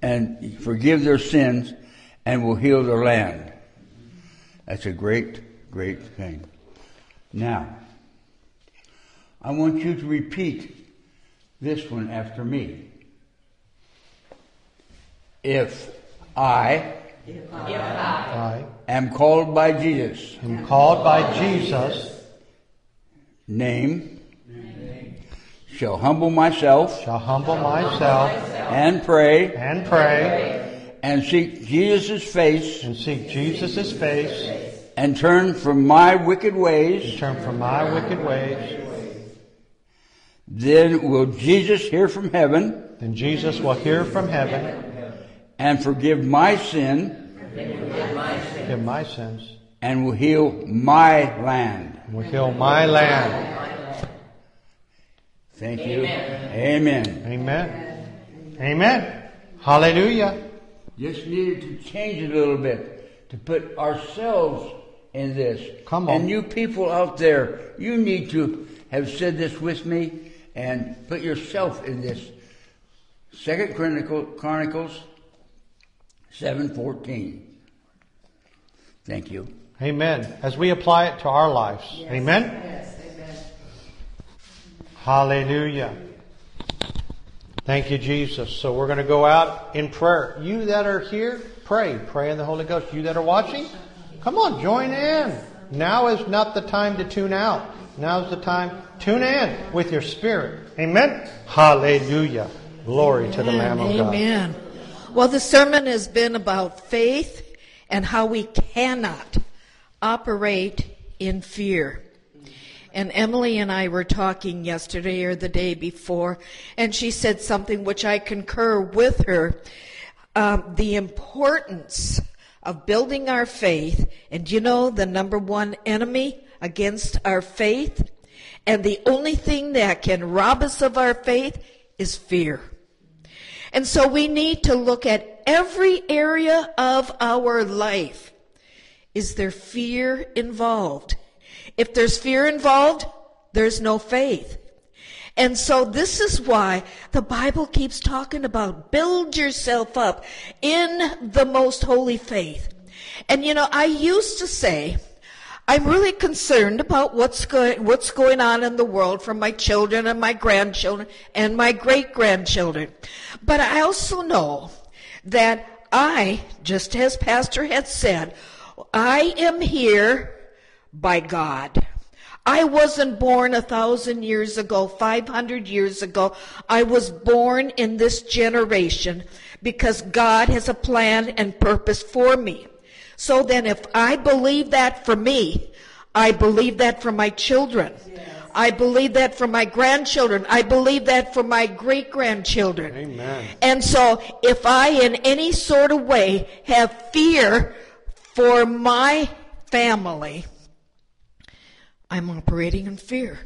and forgive their sins, and will heal their land. That's a great, great thing. Now, I want you to repeat this one after me. If I I am called by Jesus' am called by Jesus, name, shall humble myself shall humble myself and pray and pray and seek Jesus' face and seek Jesus' face, and turn from my wicked ways, turn from my wicked ways, then will Jesus hear from heaven. Then Jesus will hear from heaven, and forgive my sin forgive my sins, and will heal my land. and will heal my land. Thank you. Amen. Amen. Amen. Hallelujah. Just needed to change it a little bit to put ourselves in this. Come on. And you people out there, you need to have said this with me and put yourself in this. Second Chronicle, Chronicles seven fourteen. Thank you. Amen. As we apply it to our lives. Amen. Yes, amen. Hallelujah. Thank you, Jesus. So we're going to go out in prayer. You that are here, pray. Pray in the Holy Ghost. You that are watching, come on, join in. Now is not the time to tune out. Now is the time. Tune in with your spirit. Amen. Hallelujah. Glory to the Lamb of God. Amen. Well, the sermon has been about faith and how we cannot operate in fear. And Emily and I were talking yesterday or the day before, and she said something which I concur with her. Um, the importance of building our faith, and you know the number one enemy against our faith, and the only thing that can rob us of our faith is fear. And so we need to look at every area of our life. Is there fear involved? If there's fear involved, there's no faith. And so this is why the Bible keeps talking about build yourself up in the most holy faith. And you know, I used to say, I'm really concerned about what's going, what's going on in the world for my children and my grandchildren and my great grandchildren. But I also know that I, just as Pastor had said, I am here by God. I wasn't born a thousand years ago, 500 years ago. I was born in this generation because God has a plan and purpose for me. So then if I believe that for me, I believe that for my children. I believe that for my grandchildren. I believe that for my great grandchildren. Amen. And so if I in any sort of way have fear for my family, I'm operating in fear.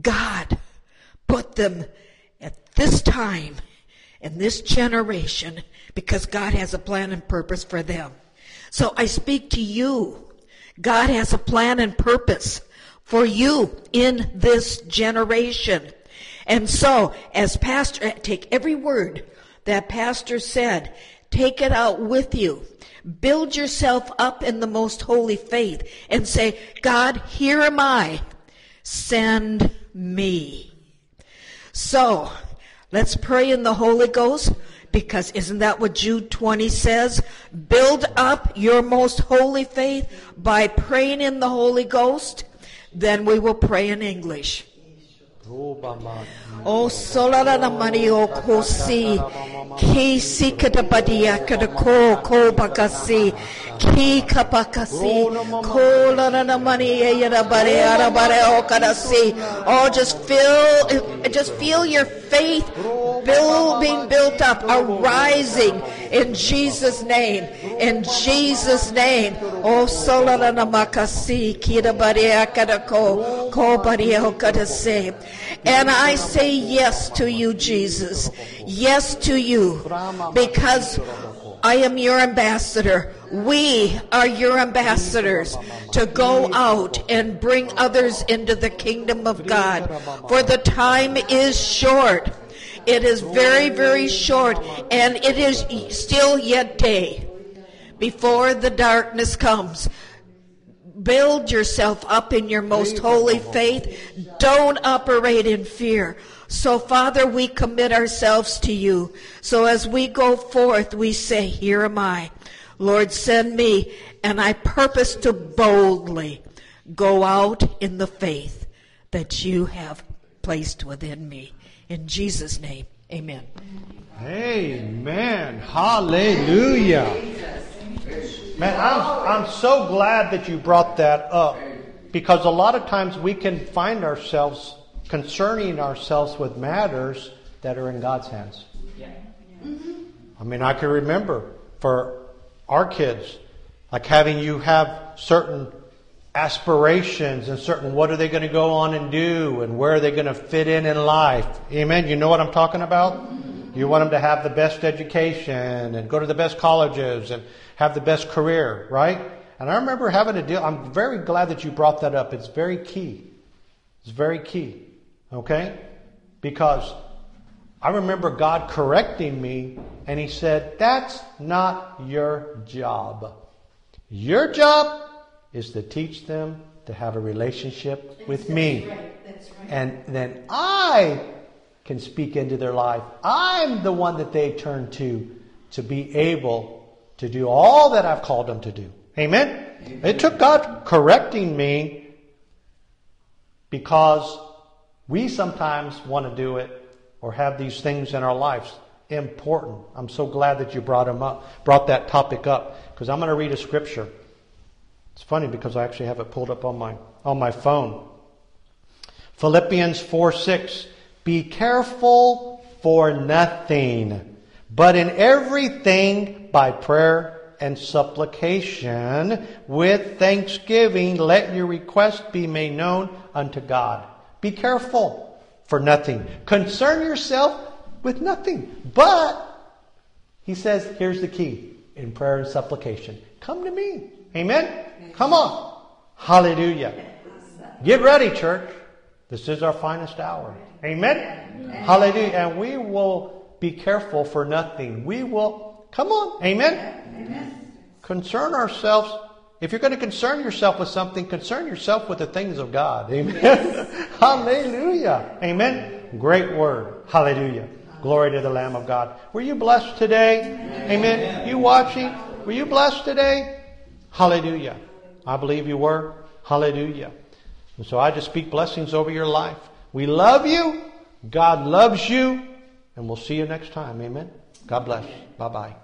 God put them at this time in this generation because God has a plan and purpose for them. So I speak to you. God has a plan and purpose for you in this generation. And so, as pastor, take every word that pastor said, take it out with you. Build yourself up in the most holy faith and say, God, here am I. Send me. So, let's pray in the Holy Ghost because isn't that what Jude 20 says? Build up your most holy faith by praying in the Holy Ghost. Then we will pray in English. O oh, solara na mani o kosi ki sikata badia kada ko ko bakasi ki kapakasi ko la na mani e yara bare ara bare o kadasi oh just feel just feel your faith build, being built up arising in Jesus name in Jesus name. Oh solara na makasi ki da bare kada ko ko bare o kadasi and I say yes to you, Jesus. Yes to you. Because I am your ambassador. We are your ambassadors to go out and bring others into the kingdom of God. For the time is short. It is very, very short, and it is still yet day before the darkness comes build yourself up in your most holy faith. Don't operate in fear. So, Father, we commit ourselves to you. So, as we go forth, we say, Here am I. Lord, send me. And I purpose to boldly go out in the faith that you have placed within me. In Jesus' name, amen. Amen. Hallelujah. Man, I'm, I'm so glad that you brought that up because a lot of times we can find ourselves concerning ourselves with matters that are in God's hands. I mean, I can remember for our kids, like having you have certain aspirations and certain what are they going to go on and do and where are they going to fit in in life. Amen. You know what I'm talking about? You want them to have the best education and go to the best colleges and have the best career, right? And I remember having a deal, I'm very glad that you brought that up. It's very key. It's very key. Okay? Because I remember God correcting me and He said, That's not your job. Your job is to teach them to have a relationship with me. And then I can speak into their life. I'm the one that they turn to to be able to do all that I've called them to do. Amen? It took God correcting me because we sometimes want to do it or have these things in our lives important. I'm so glad that you brought them up, brought that topic up because I'm going to read a scripture. It's funny because I actually have it pulled up on my on my phone. Philippians 4 6. Be careful for nothing, but in everything by prayer and supplication with thanksgiving let your request be made known unto God. Be careful for nothing. Concern yourself with nothing. But he says, here's the key in prayer and supplication. Come to me. Amen? Come on. Hallelujah. Get ready, church. This is our finest hour. Amen? Amen? Hallelujah. And we will be careful for nothing. We will, come on. Amen? Amen? Concern ourselves. If you're going to concern yourself with something, concern yourself with the things of God. Amen? Hallelujah. Amen? Great word. Hallelujah. Glory to the Lamb of God. Were you blessed today? Amen. Amen. You watching? Were you blessed today? Hallelujah. I believe you were. Hallelujah. And so I just speak blessings over your life. We love you. God loves you. And we'll see you next time. Amen. God bless. Bye bye.